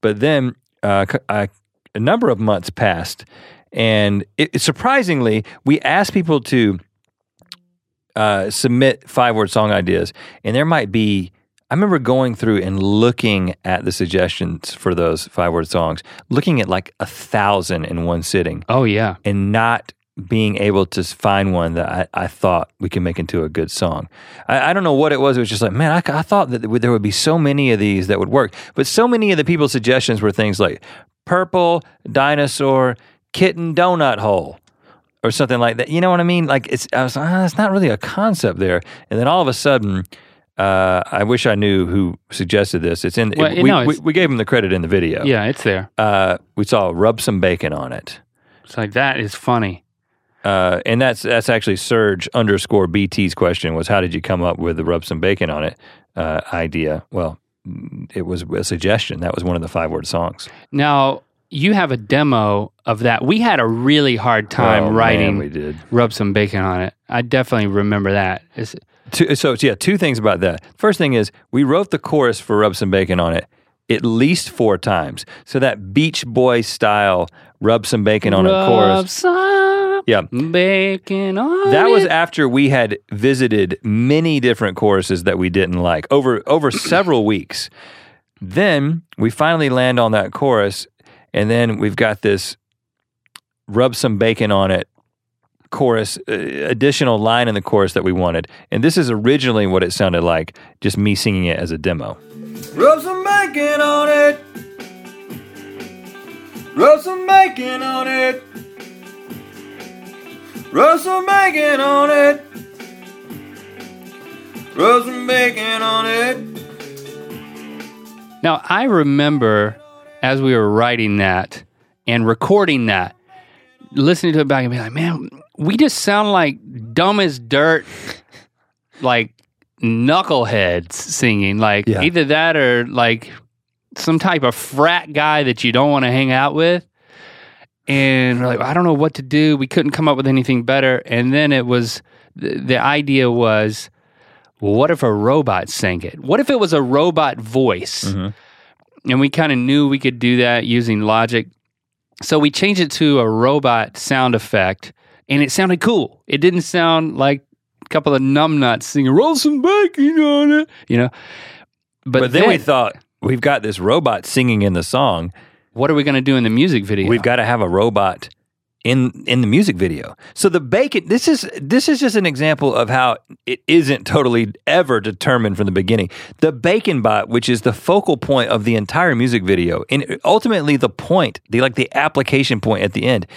But then uh, I- a number of months passed, and it, surprisingly, we asked people to uh, submit five word song ideas, and there might be. I remember going through and looking at the suggestions for those five word songs, looking at like a thousand in one sitting, Oh yeah, and not being able to find one that I, I thought we could make into a good song. I, I don't know what it was. It was just like, man, I, I thought that there would be so many of these that would work. But so many of the people's suggestions were things like purple, dinosaur, kitten, donut hole. Or something like that. You know what I mean? Like it's, I was, ah, it's not really a concept there. And then all of a sudden, uh, I wish I knew who suggested this. It's in. Well, we, no, we, it's- we gave him the credit in the video. yeah, it's there. Uh, we saw rub some bacon on it. It's like that is funny. Uh, and that's that's actually Surge underscore BT's question was how did you come up with the rub some bacon on it uh, idea? Well, it was a suggestion. That was one of the five word songs. Now you have a demo of that. We had a really hard time Oh, man, writing. we did. Rub some bacon on it. I definitely remember that. Two, so yeah, two things about that. First thing is we wrote the chorus for rub some bacon on it at least four times. So that Beach Boy style rub some bacon on a chorus. some Yeah. bacon on That was it. after we had visited many different choruses that we didn't like over over several weeks. Then we finally land on that chorus, and then we've got this rub some bacon on it chorus, uh, additional line in the chorus that we wanted. And this is originally what it sounded like, just me singing it as a demo. Rub some bacon on it. Rub some bacon on it. Rub some bacon on it. Rub some bacon on it. Now, I remember as we were writing that and recording that, listening to it back and being like, man, we just sound like dumb as dirt, like knuckleheads singing, like Yeah. either that or like some type of frat guy that you don't want to hang out with. And we're like, I don't know what to do. We couldn't come up with anything better. And then it was the, the idea was, well, what if a robot sang it? What if it was a robot voice? Mm-hmm. And we kind of knew we could do that using Logic. So we changed it to a robot sound effect, and it sounded cool. It didn't sound like a couple of numbnuts singing "Roll some bacon on it," you know. But, But then, we thought we've got this robot singing in the song. What are we going to do in the music video? We've got to have a robot in in the music video. So the bacon this is this is just an example of how it isn't totally ever determined from the beginning. The bacon bot, which is the focal point of the entire music video, and ultimately the point, the like the application point at the end.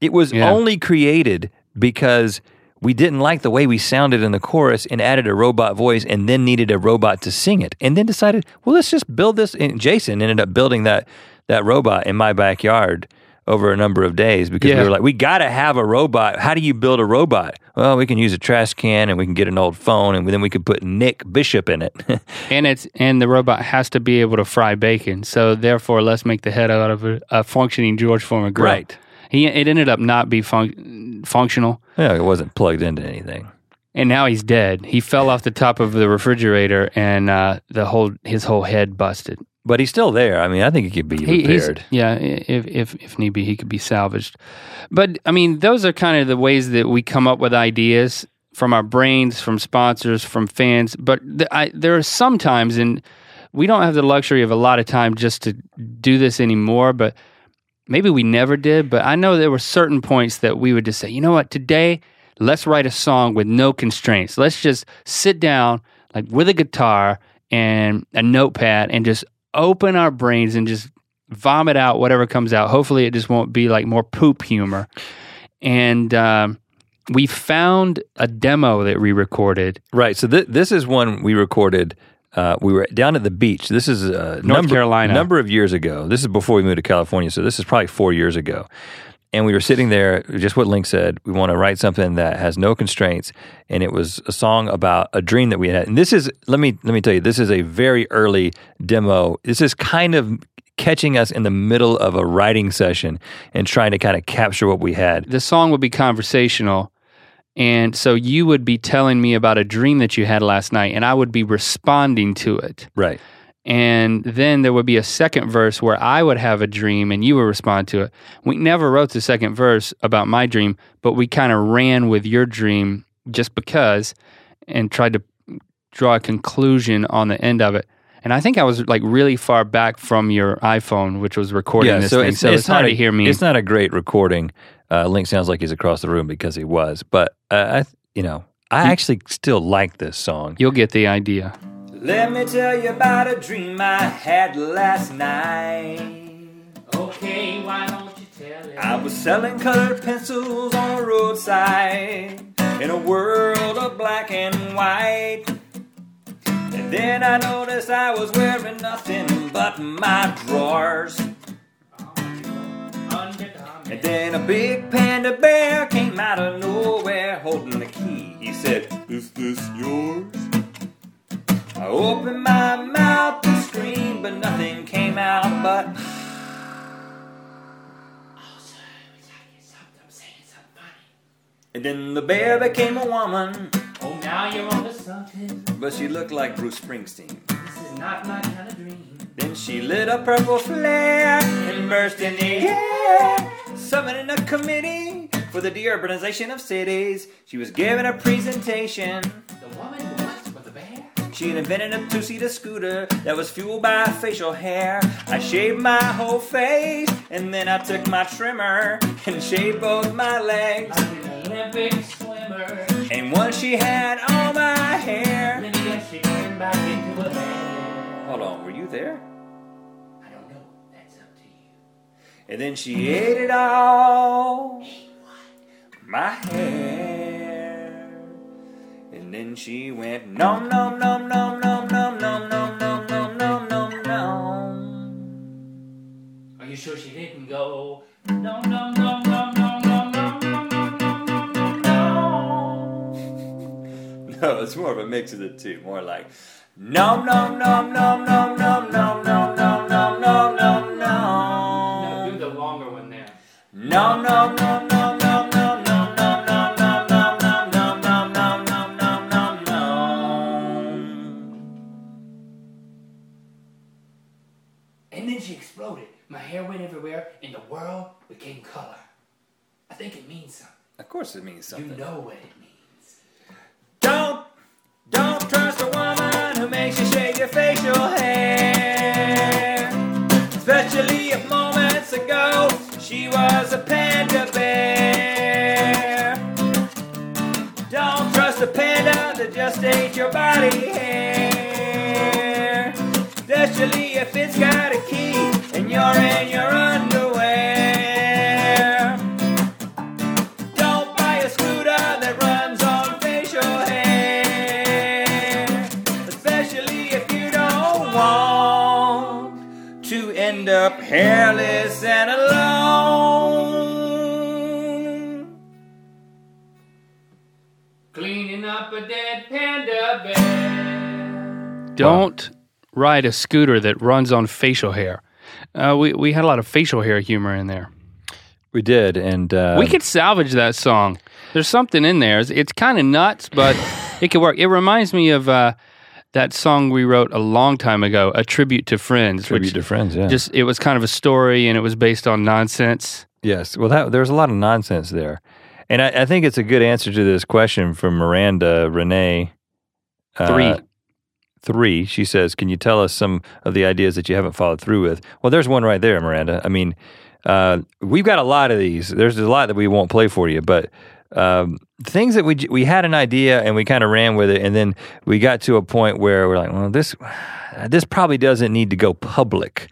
It was Yeah. only created because we didn't like the way we sounded in the chorus and added a robot voice and then needed a robot to sing it and then decided well let's just build this and jason ended up building that that robot in my backyard over a number of days because we were like we got to have a robot how do you build a robot well we can use a trash can and we can get an old phone and then we could put nick bishop in it and it's and the robot has to be able to fry bacon. So therefore, let's make the head out of a, a functioning George Foreman grill. Right. He it ended up not be func- functional. yeah, it wasn't plugged into anything and now he's dead. He fell off the top of the refrigerator, and uh, the whole his whole head busted. But he's still there i mean i think he could be He, repaired yeah, if if if need be, he could be salvaged. But I mean, those are kind of the ways that we come up with ideas from our brains, from sponsors, from fans. But the, I, there are some times, and we don't have the luxury of a lot of time just to do this anymore. But maybe we never did. But I know there were certain points that we would just say, you know what, today let's write a song with no constraints. Let's just sit down like with a guitar and a notepad and just open our brains and just vomit out whatever comes out. Hopefully, it just won't be like more poop humor. And um, we found a demo that we recorded. Right. So th- this is one we recorded. Uh, we were down at the beach. This is uh, number, Carolina. number of years ago. This is before we moved to California. So this is probably four years ago. And we were sitting there, just what Link said. We want to write something that has no constraints, and it was a song about a dream that we had. And this is let me let me tell you, this is a very early demo. This is kind of catching us in the middle of a writing session and trying to kind of capture what we had. The song would be conversational. And so you would be telling me about a dream that you had last night, and I would be responding to it. Right. And then there would be a second verse where I would have a dream and you would respond to it. We never wrote the second verse about my dream, but we kind of ran with your dream just because and tried to draw a conclusion on the end of it. And I think I was like really far back from your iPhone, which was recording this thing. so it's, hard a, to hear me. It's not a great recording. Uh, Link sounds like he's across the room because he was, but uh, I, you know, I actually still like this song. You'll get the idea. Let me tell you about a dream I had last night. Okay, why don't you tell it? I was selling colored pencils on the roadside in a world of black and white. And then I noticed I was wearing nothing but my drawers. And then a big panda bear came out of nowhere holding the key. He said, Is this yours? I opened my mouth to scream, but nothing came out but. And then the bear became a woman, Oh, now you're on to something. but she looked like Bruce Springsteen. This is not my kind of dream. Then she lit a purple flare and burst in the air, summoning a committee for the deurbanization of cities. She was giving a presentation. The woman She invented a two-seater scooter that was fueled by facial hair. I shaved my whole face, and then I took my trimmer and shaved both my legs. Like an Olympic swimmer. And once she had all my hair. Then she turned back into a. Hold on, were you there? I don't know. That's up to you. And then she ate it all. My hair. And then she went nom nom nom nom nom nom nom nom nom nom nom nom nom. Are you sure she didn't go? No, no, no, no, no, no, no, no, no, no, no, no, no. No, it's more of a mix of the two. More like nom nom nom nom nom nom nom nom nom nom nom nom nom. do the longer one there. Nom nom nom nom nom And then she exploded. My hair went everywhere, and the world became color. I think it means something. Of course, it means something. You know what it means. Don't, don't trust a woman who makes you shave your facial hair. Especially if moments ago she was a panda bear. Don't trust a panda that just ate your body hair. Especially if it's got a key and you're in your underwear. Don't buy a scooter that runs on facial hair, especially if you don't want to end up hairless and alone. Cleaning up a dead panda bear. Don't ride a scooter that runs on facial hair. Uh, we we had a lot of facial hair humor in there. We did, and uh, we could salvage that song. There's something in there. It's, it's kind of nuts, but it could work. It reminds me of uh, that song we wrote a long time ago, "A Tribute to Friends," tribute to friends. Yeah, just it was kind of a story and it was based on nonsense. Yes. Well, that, there's a lot of nonsense there. And I, I think it's a good answer to this question from Miranda Renee. uh, Three. Three. She says, Can you tell us some of the ideas that you haven't followed through with? Well, there's one right there, Miranda. I mean, uh, we've got a lot of these. There's a lot that we won't play for you, but um, things that we we had an idea and we kind of ran with it, and then we got to a point where we're like, well, this this probably doesn't need to go public.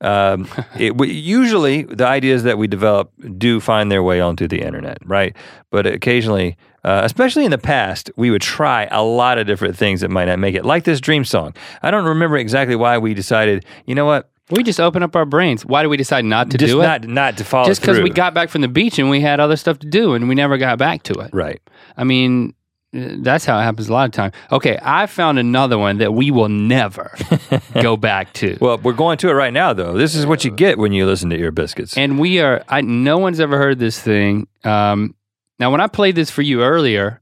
Um, it, we, usually, the ideas that we develop do find their way onto the internet, right? But occasionally, uh, especially in the past, we would try a lot of different things that might not make it, like this dream song. I don't remember exactly why we decided. You know what? We just open up our brains. Why do we decide not to Just do not it? not to follow Just because we got back from the beach and we had other stuff to do and we never got back to it. right. I mean, uh, that's how it happens a lot of time. Okay, I found another one that we will never go back to. Well, we're going to it right now, though. This is what you get when you listen to Ear Biscuits. and we are I, no one's ever heard this thing um, now when i played this for you earlier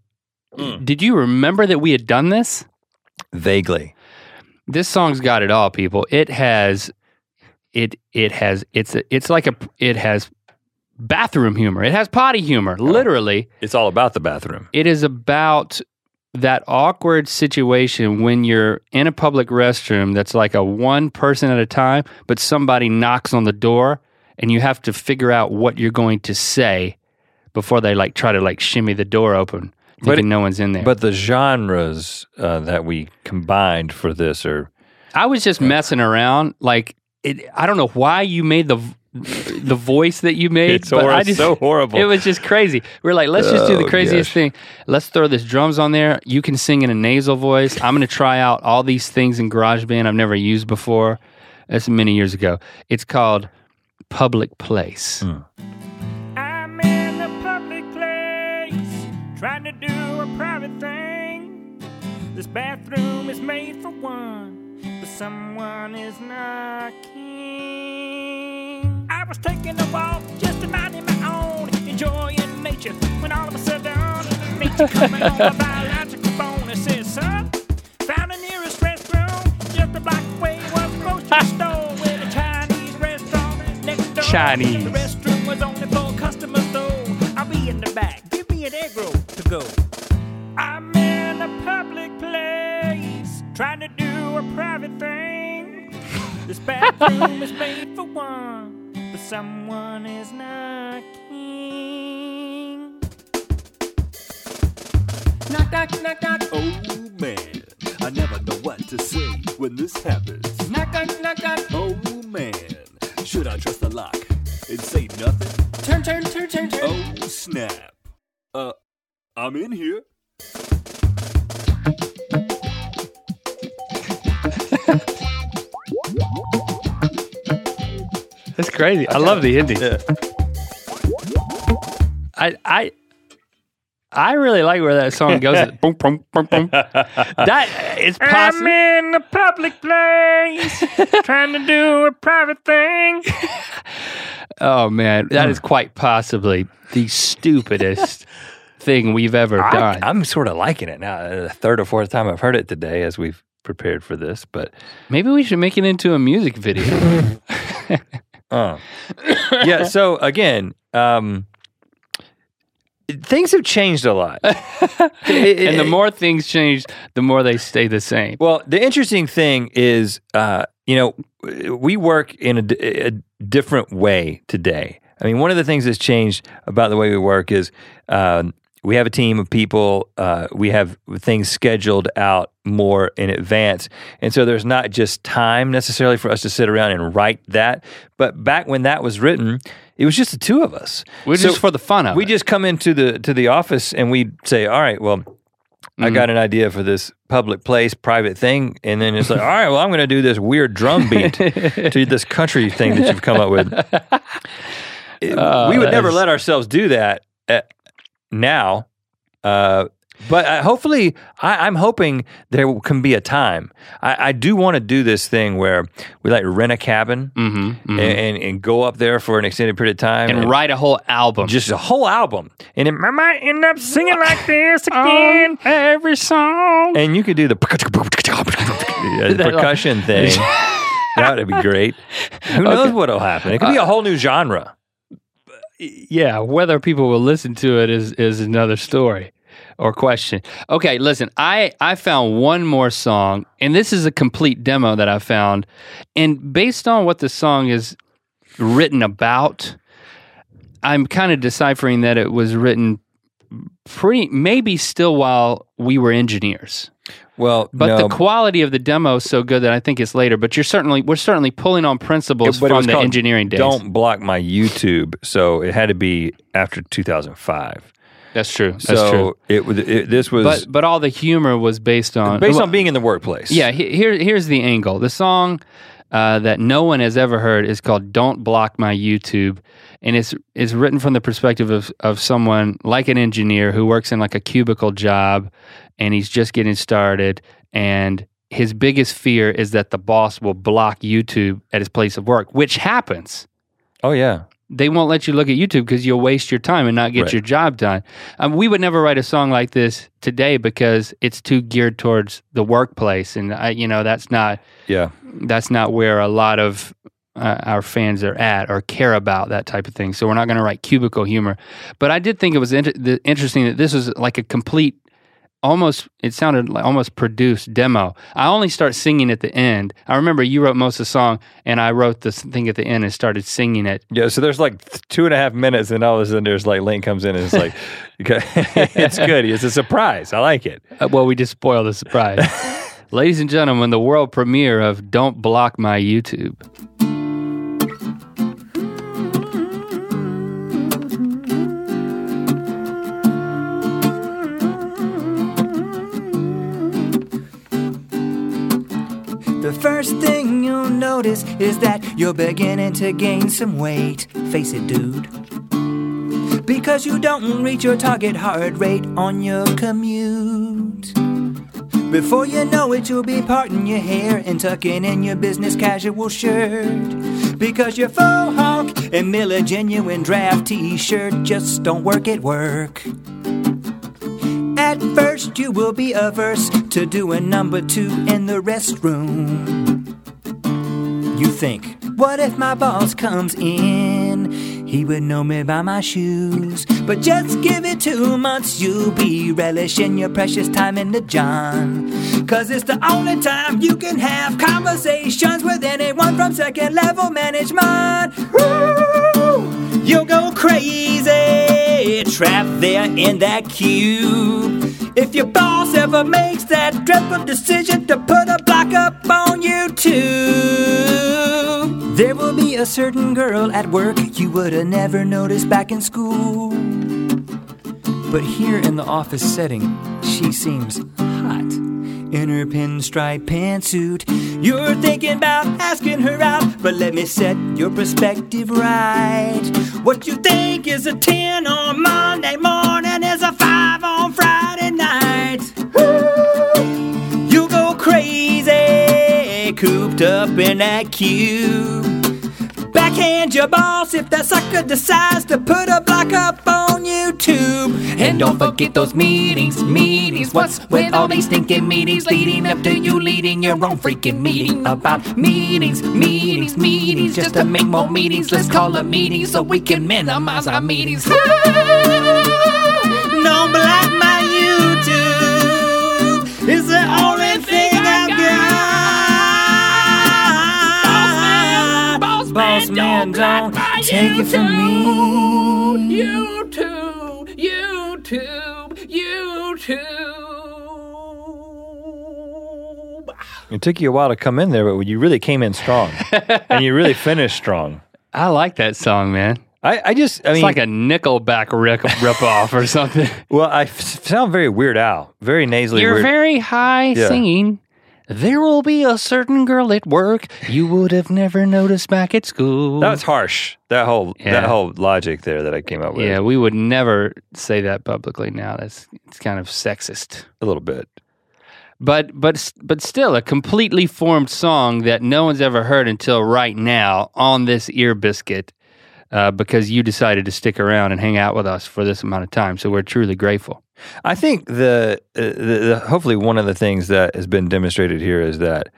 Mm. did you remember that we had done this Vaguely. this song's got it all people it has it it has it's a, it's like a it has bathroom humor it has potty humor literally It's all about the bathroom. it is about that awkward situation when you're in a public restroom that's like a one person at a time, but somebody knocks on the door and you have to figure out what you're going to say before they like try to like shimmy the door open, But thinking it- no one's in there. But the genres uh, that we combined for this are I was just messing around. Like it, I don't know why you made the the voice that you made. It's but hor- just, so horrible. It was just crazy. We are like, let's just do the Oh, craziest gosh. thing. Let's throw this drums on there. You can sing in a nasal voice. I'm going to try out all these things in GarageBand I've never used before. That's many years ago. It's called Public Place. Hmm. This bathroom is made for one, but someone is knocking. I was taking a walk, just minding my own, enjoying nature, when all of a sudden, nature coming on my biological phone and says, son, found the nearest restroom, just a block away was a grocery store with a Chinese restaurant next door. Chinese. The restroom was only for customers though. I'll be in the back. Give me an egg roll to go. Trying to do a private thing. This bathroom is made for one, but someone is knocking. Knock, knock, knock, knock. Oh man, I never know what to say when this happens. Knock, knock, knock, knock. Oh man, should I trust the lock and say nothing? Turn, turn, turn, turn, turn. Oh snap. Uh, I'm in here. That's crazy. I love the ending. I, I, I really like where that song goes. boom, boom, boom, boom. That is possible. I'm in a public place trying to do a private thing. Oh man, that hmm. is quite possibly the stupidest thing we've ever I, done. I'm sort of liking it now. Uh, the third or fourth time I've heard it today as we've prepared for this, but Maybe we should make it into a music video. uh. yeah. So again, um, things have changed a lot. and the more things change, the more they stay the same. Well, the interesting thing is, uh, you know, we work in a different way today. I mean, one of the things that's changed about the way we work is um, we have a team of people. Uh, we have things scheduled out more in advance, and so there's not just time necessarily for us to sit around and write that. But back when that was written, it was just the two of us. We're So just for the fun of we it. We just come into the to the office and we say, "All right, well, Mm-hmm. I got an idea for this public place, private thing," and then it's like, "All right, well, I'm going to do this weird drum beat to this country thing that you've come up with." It- Oh, we would never is- let ourselves do that uh, now. Uh, but uh, hopefully, I, I'm hoping there can be a time. I, I do want to do this thing where we like rent a cabin Mhm, And, and, and go up there for an extended period of time and write a whole album. just a whole album, and it I might end up singing like this again. every song. and you could do the, the percussion thing. that would be great. Who knows what'll happen? It could be a whole new genre. Yeah, whether people will listen to it is is another story or question. Okay, listen, I I found one more song, and this is a complete demo that I found, and based on what the song is written about, I'm kind of deciphering that it was written pretty maybe still while we were engineers. Well, But no, the quality of the demo is so good that I think it's later. But you're certainly we're certainly pulling on principles it from the engineering days. Don't block my YouTube. So it had to be after 2005. That's true. That's so true. it was. It, this was But but all the humor was based on based well, on being in the workplace. Yeah, he- here here's the angle. The song uh, that no one has ever heard is called "Don't Block My YouTube," and it's it's written from the perspective of of someone like an engineer who works in like a cubicle job, and he's just getting started, and his biggest fear is that the boss will block YouTube at his place of work, which happens Oh yeah. they won't let you look at YouTube because you'll waste your time and not get Right. your job done. Um, we would never write a song like this today because it's too geared towards the workplace, and I, you know that's not Yeah. that's not where a lot of uh, our fans are at or care about that type of thing. So we're not going to write cubicle humor. But I did think it was inter- interesting that this was like a complete. Almost, it sounded like almost produced demo. I only start singing at the end. I remember you wrote most of the song, and I wrote this thing at the end and started singing it Yeah, so there's like two and a half minutes, and all of a sudden there's like Link comes in and it's like, okay, it's good. It's a surprise. I like it. Uh, well, we just spoiled the surprise. Ladies and gentlemen, the world premiere of Don't Block My YouTube. The first thing you'll notice is that you're beginning to gain some weight. Face it, dude. Because you don't reach your target heart rate on your commute. Before you know it, you'll be parting your hair and tucking in your business casual shirt. Because your faux hawk and Miller genuine draft t shirt just don't work at work. At first, you will be averse to doing number two in the restroom. You think, what if my boss comes in? He would know me by my shoes. But just give it two months, you'll be relishing your precious time in the John. Cause it's the only time you can have conversations with anyone from second level management. Woo! You'll go crazy, trapped there in that cube. If your boss ever makes that dreadful decision to put a block up on YouTube, there will be a certain girl at work you would have never noticed back in school. But here in the office setting, she seems hot. In her pinstripe pantsuit, you're thinking about asking her out, but let me set your perspective right. What you think is a 10 on Monday morning is a 5 on Friday night. You go crazy, cooped up in that cube. Backhand your boss if that sucker decides to put a block up on YouTube. And don't forget those meetings, meetings. What's with all these stinking meetings leading up to you leading your own freaking meeting about meetings, meetings, meetings. Just to make more meetings, let's call a meeting so we can minimize our meetings. Don't block my YouTube. It's the only thing Boss Boss man, don't block my take it from me. YouTube, YouTube, YouTube. It took you a while to come in there, but you really came in strong, and you really finished strong. I like that song, man. I, I just, I It's mean, like a Nickelback rip, rip off or something. well, I f- sound very Weird Al, very nasally. You're weird. very high Yeah. singing. There will be a certain girl at work you would have never noticed back at school. that was harsh. That whole Yeah. that whole logic there that I came up with. yeah, we would never say that publicly now. That's it's kind of sexist. a little bit. But but but still a completely formed song that no one's ever heard until right now on this ear biscuit. Uh, because you decided to stick around and hang out with us for this amount of time, so we're truly grateful. I think the, uh, the, the hopefully one of the things that has been demonstrated here is that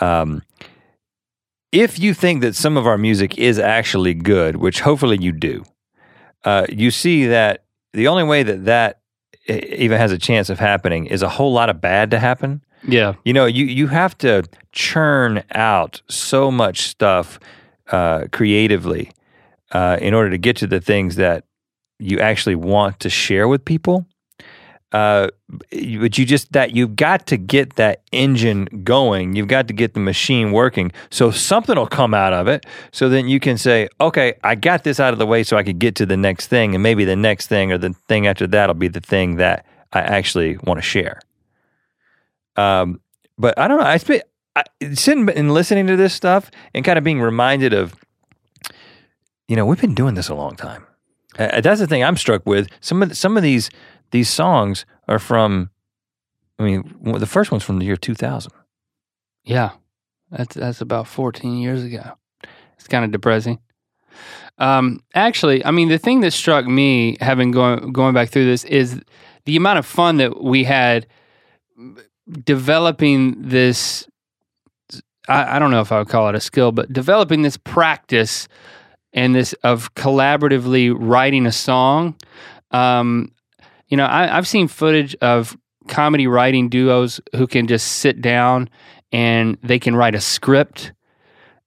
um, if you think that some of our music is actually good, which hopefully you do, uh, you see that the only way that that even has a chance of happening is a whole lot of bad to happen. Yeah, You know, you you have to churn out so much stuff uh, creatively uh, in order to get to the things that you actually want to share with people. Uh, but you just that you've got to get that engine going. You've got to get the machine working. So something will come out of it. So then you can say, okay, I got this out of the way, so I could get to the next thing, and maybe the next thing or the thing after that will be the thing that I actually want to share. Um, but I don't know. I spent I, sitting and listening to this stuff and kind of being reminded of, you know, we've been doing this a long time. Uh, that's the thing I'm struck with. Some of some of these these songs are from. I mean, the first one's from the year 2000. Yeah, that's that's about 14 years ago. It's kind of depressing. Um, actually, I mean, the thing that struck me, having going going back through this, is the amount of fun that we had developing this. I, I don't know if I would call it a skill, but developing this practice and this of collaboratively writing a song. Um, you know, I, I've seen footage of comedy writing duos who can just sit down and they can write a script.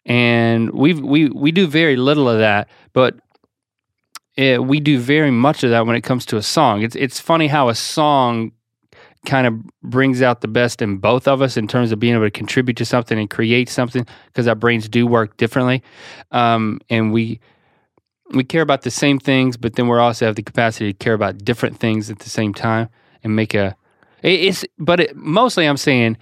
And we we we do very little of that but it, we do very much of that when it comes to a song. It's it's funny how a song kind of brings out the best in both of us in terms of being able to contribute to something and create something because our brains do work differently. Um, and we we care about the same things but then we also have the capacity to care about different things at the same time and make a it's but it, mostly i'm saying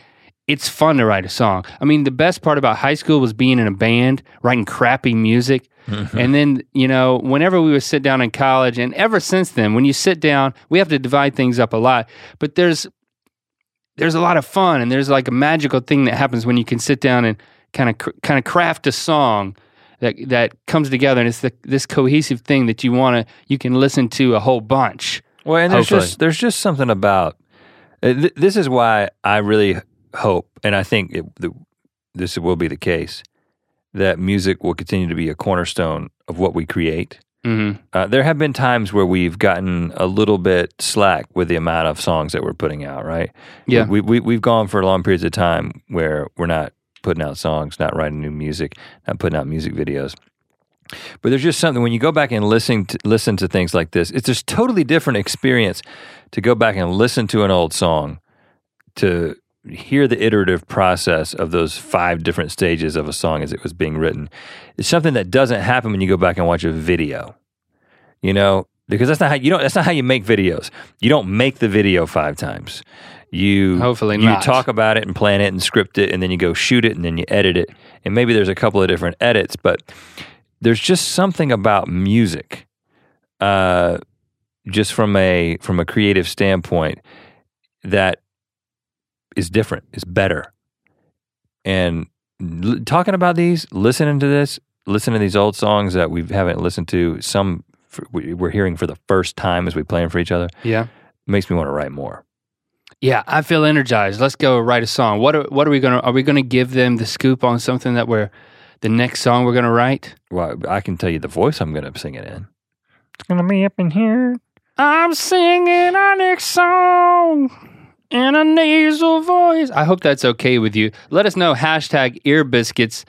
it's fun to write a song. I mean, the best part about high school was being in a band, writing crappy music. Mm-hmm. And then, you know, whenever we would sit down in college, and ever since then, when you sit down, we have to divide things up a lot. But there's there's a lot of fun, and there's like a magical thing that happens when you can sit down and kind of kind of craft a song that that comes together, and it's the, this cohesive thing that you want to you can listen to a whole bunch. Well, and there's Hopefully. just there's just something about uh, th- this is why I really hope, and I think it, the, this will be the case, that music will continue to be a cornerstone of what we create. hmm Uh, there have been times where we've gotten a little bit slack with the amount of songs that we're putting out, right? Yeah. we, we we've gone for long periods of time where we're not putting out songs, not writing new music, not putting out music videos. But there's just something when you go back and listen to, listen to things like this, it's just totally different experience to go back and listen to an old song, to hear the iterative process of those five different stages of a song as it was being written. It's something that doesn't happen when you go back and watch a video. You know, because that's not how you don't that's not how you make videos. You don't make the video five times. You Hopefully not. you talk about it and plan it and script it and then you go shoot it and then you edit it. And maybe there's a couple of different edits, but there's just something about music, uh, just from a from a creative standpoint, that is different, is better, and l- talking about these, listening to this, listening to these old songs that we haven't listened to. Some we're hearing for the first time as we play them for each other. Yeah. Makes me want to write more. Yeah, I feel energized. Let's go write a song. What are, what are we gonna? Are we gonna give them the scoop on something that we're the next song we're gonna write? Well, I can tell you the voice I'm going to sing it in. It's going to be up in here. I'm singing our next song in a nasal voice. I hope that's okay with you. Let us know. Hashtag ear biscuits.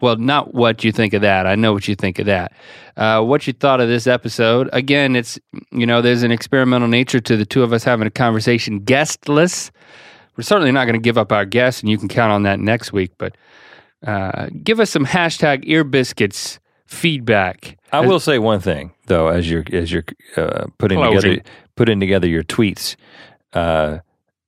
Well, not what you think of that. I know what you think of that. Uh, what you thought of this episode. Again, it's, you know, there's an experimental nature to the two of us having a conversation guestless. We're certainly not going to give up our guests, and you can count on that next week. But uh, give us some hashtag ear biscuits feedback. I will say one thing though, as you're as you're uh, putting Closing. together putting together your tweets, uh,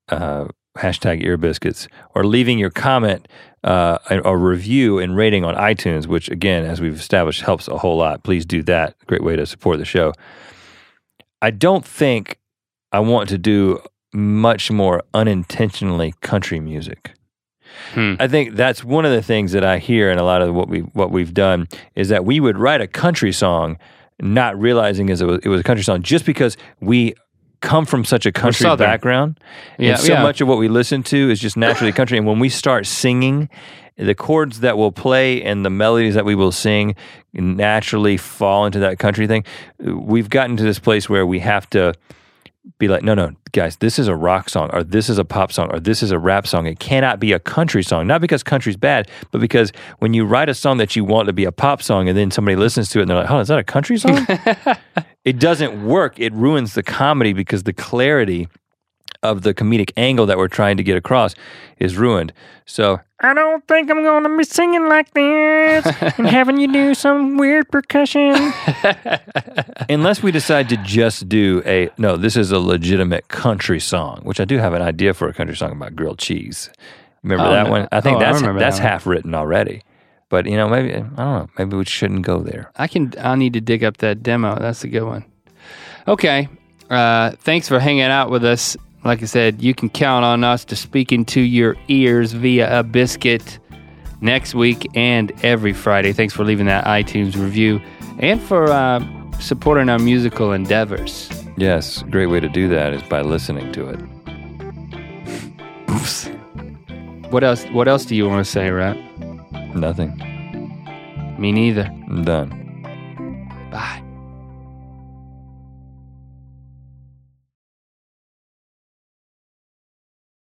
uh, hashtag ear biscuits, or leaving your comment, uh, a, a review and rating on iTunes, which again, as we've established, helps a whole lot. Please do that. Great way to support the show. I don't think I want to do much more unintentionally country music. Hmm. I think that's one of the things that I hear in a lot of what we what we've done is that we would write a country song, not realizing as it was, it was a country song, just because we come from such a country background, Yeah, and so yeah. much of what we listen to is just naturally country. And when we start singing, the chords that we'll play and the melodies that we will sing naturally fall into that country thing. We've gotten to this place where we have to be like, no, no, guys, this is a rock song, or this is a pop song, or this is a rap song. It cannot be a country song. Not because country's bad, but because when you write a song that you want to be a pop song and then somebody listens to it and they're like, oh, is that a country song? it doesn't work. It ruins the comedy because the clarity of the comedic angle that we're trying to get across is ruined. So I don't think I'm going to be singing like this and having you do some weird percussion. Unless we decide to just do a no, this is a legitimate country song, which I do have an idea for a country song about grilled cheese. Remember Oh, that no. one? I think Oh, I that's remember that's that one. half written already. But you know, maybe I don't know. Maybe we shouldn't go there. I can. I need to dig up that demo. That's a good one. Okay. Uh, thanks for hanging out with us. Like I said, you can count on us to speak into your ears via a biscuit next week and every Friday. Thanks for leaving that iTunes review and for uh, supporting our musical endeavors. Yes, great way to do that is by listening to it. Oops. What else? What else do you want to say, Rhett? Nothing. Me neither. I'm done. Bye.